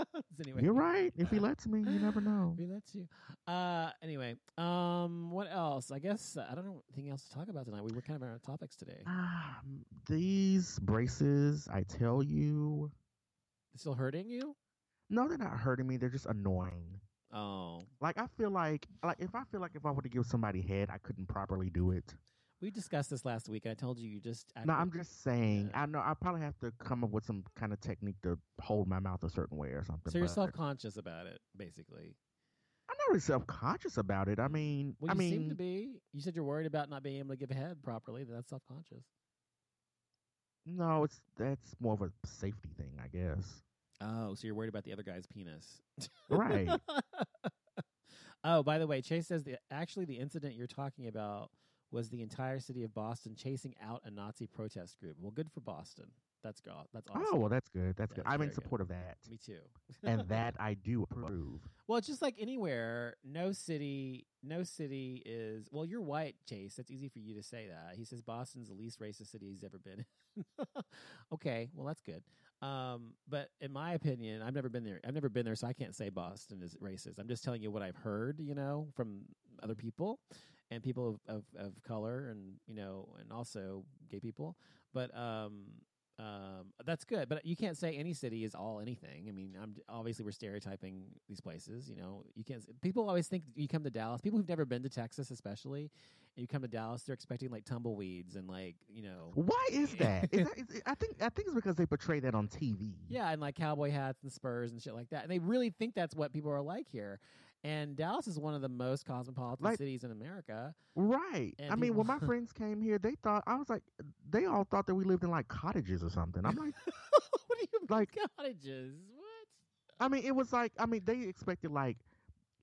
(laughs) anyway, You're right. If he lets me, you never know. He lets you. Uh, anyway, um, what else? I guess uh, I don't know anything else to talk about tonight. We were kind of on our topics today. Ah, these braces, I tell you, They're Still hurting you? no, they're not hurting me. They're just annoying. Oh, Like I feel like, like if I feel like if I were to give somebody head, I couldn't properly do it. We discussed this last week. and I told you you just. No, I'm just saying. I know I probably have to come up with some kind of technique to hold my mouth a certain way or something. So you're self conscious about it, basically. I'm not really self conscious about it. I mm. mean, Well, I you mean, seem to be. You said you're worried about not being able to give head properly. That's self conscious. no, it's that's more of a safety thing, I guess. Oh, so you're worried about the other guy's penis. Right. (laughs) oh, by the way, Chase says the actually the incident you're talking about was the entire city of Boston chasing out a Nazi protest group. Well, good for Boston. That's go. That's awesome. Oh well, that's good. That's Yeah, good. I'm in very good. support of that, Me too. and (laughs) that I do approve. Well, it's just like anywhere, no city, no city is. Well, you're white, Chase. That's easy for you to say that. He says Boston's the least racist city he's ever been. in. (laughs) okay, well that's good. Um, but in my opinion, I've never been there. I've never been there, so I can't say Boston is racist. I'm just telling you what I've heard, you know, from other people and people of, of, of color, and you know, and also gay people. But um, um, that's good, but you can't say any city is all anything. I mean, I'm obviously we're stereotyping these places. You know, you can't. s- People always think you come to Dallas. People who've never been to Texas, especially, and you come to Dallas, they're expecting like tumbleweeds and like you know, Why is (laughs) that? Is that is, I think I think it's because they portray that on TV. yeah, and like cowboy hats and spurs and shit like that. And they really think that's what people are like here. And Dallas is one of the most cosmopolitan Like- cities in America. Right. And I mean, when my (laughs) friends came here, they thought I was like, they all thought that we lived in like cottages or something. I'm like, (laughs) what do you mean Like- cottages? What? I mean, it was like, I mean, they expected like,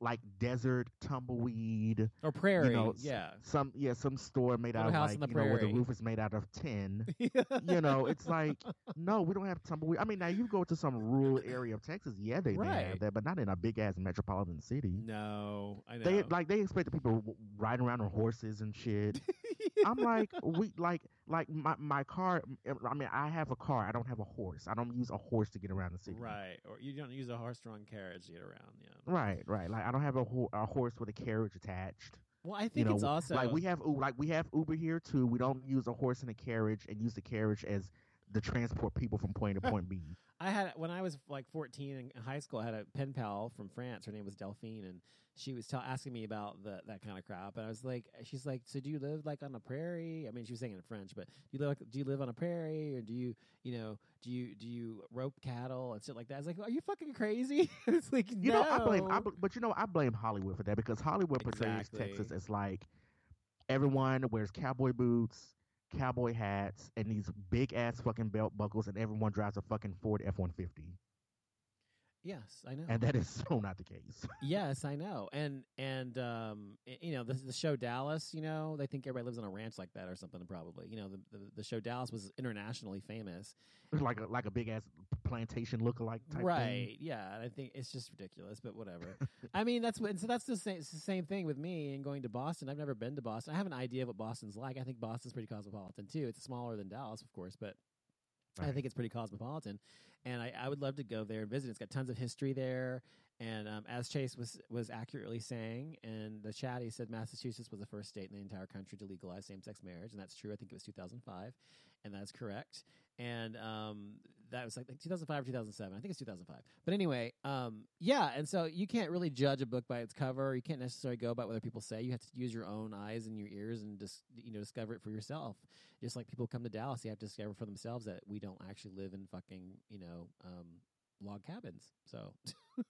like desert tumbleweed, Or prairie? you know, yeah. some yeah, some store made Little out of house like, the you know, where the roof is made out of tin. (laughs) you know, it's like, (laughs) no, we don't have tumbleweed. I mean, now you go to some rural area of Texas, yeah, they, they Right. have that, but not in a big ass metropolitan city. No, I know. They like they expected people riding around on horses and shit. (laughs) I'm like, we like like my my car. I mean, I have a car. I don't have a horse. I don't use a horse to get around the city. right, or you don't use a horse-drawn carriage to get around. Yeah. Right, right. Like I don't have a, ho- a horse with a carriage attached. Well, I think You know, it's also like we have like we have Uber here too. We don't use a horse and a carriage and use the carriage as the transport people from point to (laughs) point B. I had when I was like 14 in high school. I had a pen pal from France. Her name was Delphine, and she was tell asking me about the, that kind of crap. And I was like, she's like, so do you live like on a prairie? I mean, she was saying it in French, but do you live like, do you live on a prairie, or do you you know do you do you rope cattle and shit like that? I was like, are you fucking crazy? (laughs) it's like You know, I blame, I, bl- but you know, I blame Hollywood for that because Hollywood portrays Exactly. Texas as like everyone wears cowboy boots, cowboy hats, and these big ass fucking belt buckles, and everyone drives a fucking Ford F one fifty, Yes, I know. and that is (laughs) so not the case. Yes, I know. And and um, you know the the show Dallas. You know they think everybody lives on a ranch like that or something. Probably. You know the the, the show Dallas was internationally famous. (laughs) like a like a big ass plantation lookalike type thing. right? thing. Yeah. and I think it's just ridiculous, but whatever. I mean that's what. and So that's the same. It's the same thing with me and going to Boston. I've never been to Boston. I have an idea of what Boston's like. I think Boston's pretty cosmopolitan too. It's smaller than Dallas, of course, but I think it's pretty cosmopolitan, and I, I would love to go there and visit. It's got tons of history there, and um, as Chase was was accurately saying, and the chat, he said Massachusetts was the first state in the entire country to legalize same sex marriage, and that's true. I think it was 2005, and that's correct. And um, that was like 2005 or 2007. I think it's 2005. But anyway, um, yeah. And so you can't really judge a book by its cover. You can't necessarily go by what other people say. You have to use your own eyes and your ears and just you know discover it for yourself. Just like people come to Dallas, they have to discover for themselves that we don't actually live in fucking you know um, log cabins. So (laughs)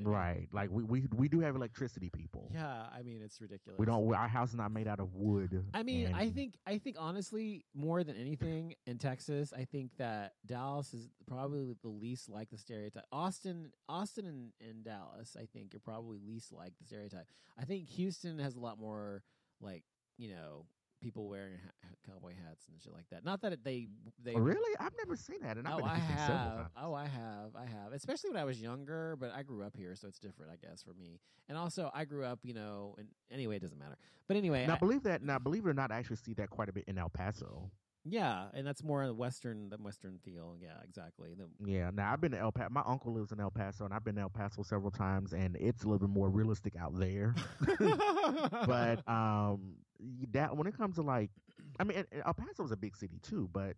Right, like we, we we do have electricity, people. Yeah, I mean it's ridiculous. We don't. Our house is not made out of wood. I mean, I think I think honestly, more than anything in Texas, I think that Dallas is probably the least like the stereotype. Austin, Austin, and, and Dallas, I think, are probably least like the stereotype. I think Houston has a lot more like you know people wearing ha- cowboy hats and shit like that. Not that it, they they Oh, really, I've never seen that, and I've Oh, I have. Oh, I have. I have. Especially when I was younger, but I grew up here, so it's different, I guess, for me. And also, I grew up, you know, and anyway, it doesn't matter. But anyway, Now, I- believe that. Now, believe it or not, I actually see that quite a bit in El Paso. Yeah, and that's more the western, the western feel. Yeah, exactly. The, Yeah. Now, I've been to El Paso. My uncle lives in El Paso, and I've been to El Paso several times, and it's a little bit more realistic out there. (laughs) (laughs) but um, that when it comes to like, I mean, El Paso is a big city too, but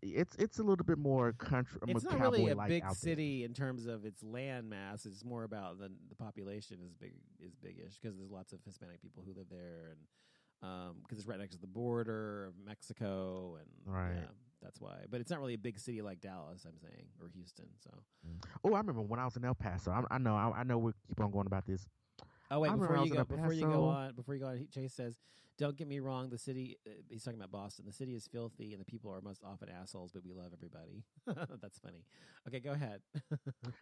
it's it's a little bit more country. it's not really a big out there. city in terms of its land mass. It's more about the the population is big is bigish because there's lots of Hispanic people who live there, and um, because it's right next to the border of Mexico, and Right. yeah, that's why. But it's not really a big city like Dallas. I'm saying or Houston. So mm. Oh, I remember when I was in El Paso. I, I know. I, I know. We keep on going about this. Oh wait, I before you go, before you go on, before you go on, he- Chase says, "Don't get me wrong. The city, uh, he's talking about Boston. The city is filthy, and the people are most often assholes, but we love everybody. (laughs) That's funny. Okay, go ahead. (laughs)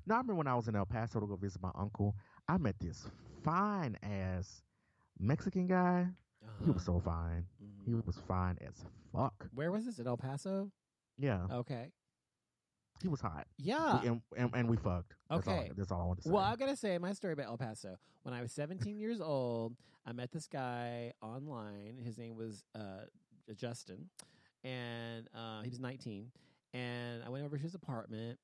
No, I remember when I was in El Paso to go visit my uncle. I met this fine ass Mexican guy. He was so fine. He Mhm. was fine as fuck. Where was this? In El Paso? Yeah, Okay. He was hot. Yeah. We- and, and, and we fucked. That's all- Okay. that's all I want to say. Well, I gotta say my story about El Paso. When I was 17 years old, I met this guy online. His name was uh, Justin, and uh, he was 19. And I went over to his apartment,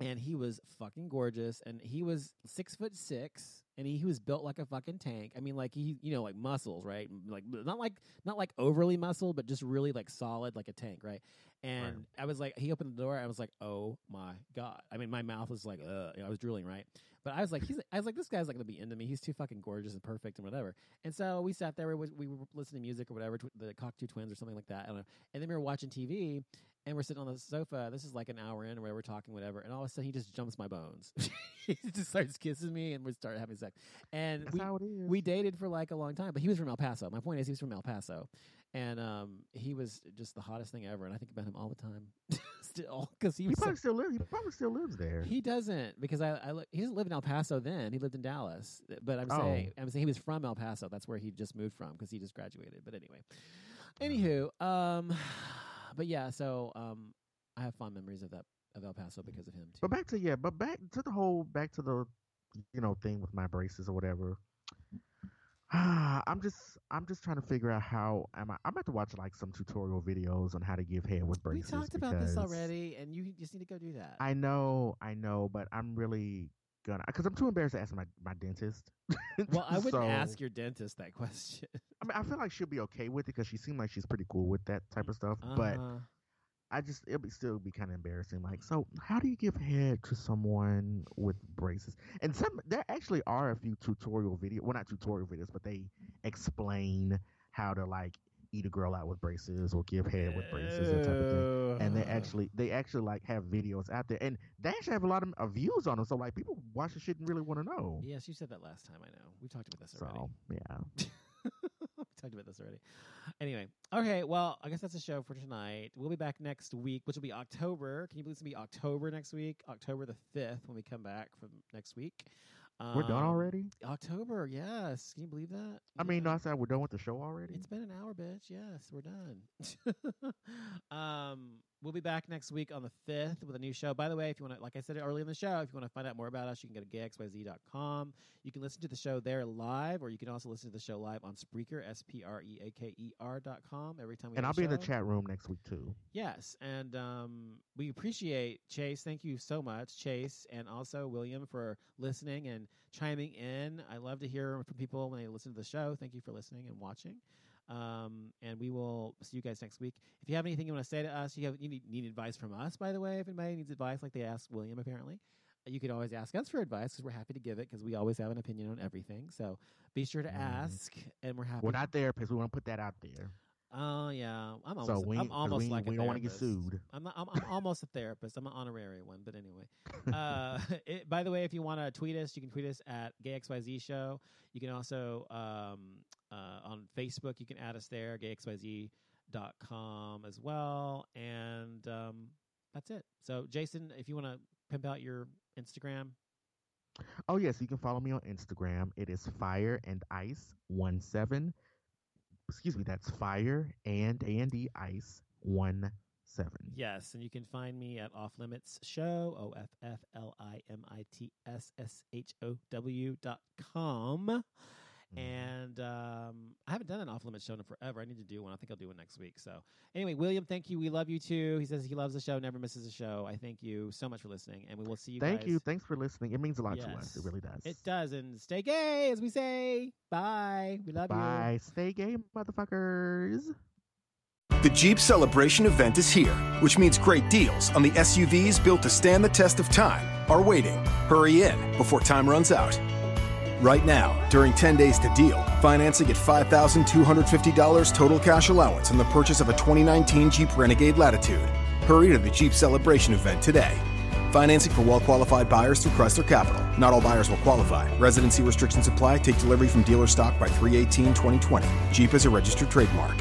and he was fucking gorgeous. And he was six foot six, and he, he was built like a fucking tank. I mean, like he, you know, like muscles, right? Like not like not like overly muscle, but just really like solid, like a tank, right? And I was like, he opened the door. I was like, oh my god. I mean, my mouth was like, uh, I was drooling, right? But I was like, he's, I was like, this guy's like gonna be into me. He's too fucking gorgeous and perfect and whatever. And so we sat there, we, we were listening to music or whatever, tw- the Cocteau Twins or something like that. I don't know. And then we were watching TV, and we're sitting on the sofa. This is like an hour in, where we're talking, whatever. And all of a sudden, he just jumps my bones. (laughs) he just starts kissing me, and we start having sex. And that's we, how it is. we dated for like a long time, but he was from El Paso. My point is, he was from El Paso, and um, he was just the hottest thing ever. And I think about him all the time, (laughs) still, because he he was. so- probably still lives. He probably still lives there. he doesn't because I, I he doesn't live in El Paso. Then he lived in Dallas, but I'm Oh. saying I'm saying he was from El Paso. That's where he just moved from because he just graduated. But anyway, anywho, um, but yeah, so um, I have fond memories of that of El Paso because of him too. But back to yeah, but back to the whole back to the you know thing with my braces or whatever. (sighs) I'm just I'm just trying to figure out how am I I'm about to watch like some tutorial videos on how to give hair with braces. we talked about this already, and you just need to go do that. I know, I know, but I'm really gonna because I'm too embarrassed to ask my my dentist. (laughs) well, I wouldn't So, ask your dentist that question. I mean, I feel like she'll be okay with it because she seemed like she's pretty cool with that type of stuff. But Uh-huh. I just it'll be still be kind of embarrassing. Like, so how do you give head to someone with braces? And some there actually are a few tutorial video, well not tutorial videos, but they explain how to like eat a girl out with braces or give head with braces and type of thing. And they actually they actually like have videos out there, and they actually have a lot of uh, views on them. So like people watch the shit and really want to know. Yes, you said that last time. I know. We talked about this already. So yeah, (laughs) we talked about this already. Anyway, okay. Well, I guess that's the show for tonight. We'll be back next week, which will be October. Can you believe it's gonna be October next week? October the fifth when we come back from next week. We're done Um, already. October, yes. Can you believe that? I mean, no, I said we're done with the show already. It's been an hour, bitch. Yes, we're done. (laughs) um, we'll be back next week on the 5th with a new show. By the way, if you want to, like I said earlier in the show, if you want to find out more about us, you can go to gayxyz.com. You can listen to the show there live, or you can also listen to the show live on Spreaker, S P R E A K E R dot com every time we and I'll be in the chat room next week too. Yes, and um, we appreciate Chase. Thank you so much, Chase, and also William for listening and chiming in. I love to hear from people when they listen to the show. Thank you for listening and watching. Um, and we will see you guys next week. If you have anything you want to say to us, you have you need, need advice from us. By the way, if anybody needs advice, like they asked William, apparently, you can always ask us for advice because we're happy to give it because we always have an opinion on everything. So be sure to Mhm. ask, and we're happy. We're not therapists. We want to put that out there. Oh yeah, I'm almost. so we, I'm almost we, like a we don't want to get sued. I'm, I'm, I'm almost a therapist. I'm an honorary one, but anyway. (laughs) Uh, (laughs) it, by the way, if you want to tweet us, you can tweet us at GayXYZ Show. You can also um, uh, on Facebook, you can add us there, gayxyz.com as well. And um, that's it. So, Jason, if you want to pimp out your Instagram, Oh yes, you can follow me on Instagram. It is fire and ice one seven. Excuse me, that's fire and and ice one seven. yes, and you can find me at Off Limits Show, O F F L I M I T S S H O W dot com. Mm-hmm. And um, I haven't done an off limit show in forever. I need to do one. I think I'll do one next week. So, anyway, William, thank you. We love you too. He says he loves the show, never misses a show. I thank you so much for listening, and we will see you. Thank guys. you. Thanks for listening. It means a lot to us. It really does. It does, and stay gay, as we say. Bye. We love you. Bye. Stay gay, motherfuckers. The Jeep Celebration event is here, which means great deals on the SUVs built to stand the test of time are waiting. Hurry in before time runs out. Right now, during 10 days to deal, financing at $5,250 total cash allowance on the purchase of a 2019 Jeep Renegade Latitude. Hurry to the Jeep Celebration event today. Financing for well qualified buyers through Chrysler Capital. Not all buyers will qualify. Residency restrictions apply. Take delivery from dealer stock by 318 2020. Jeep is a registered trademark.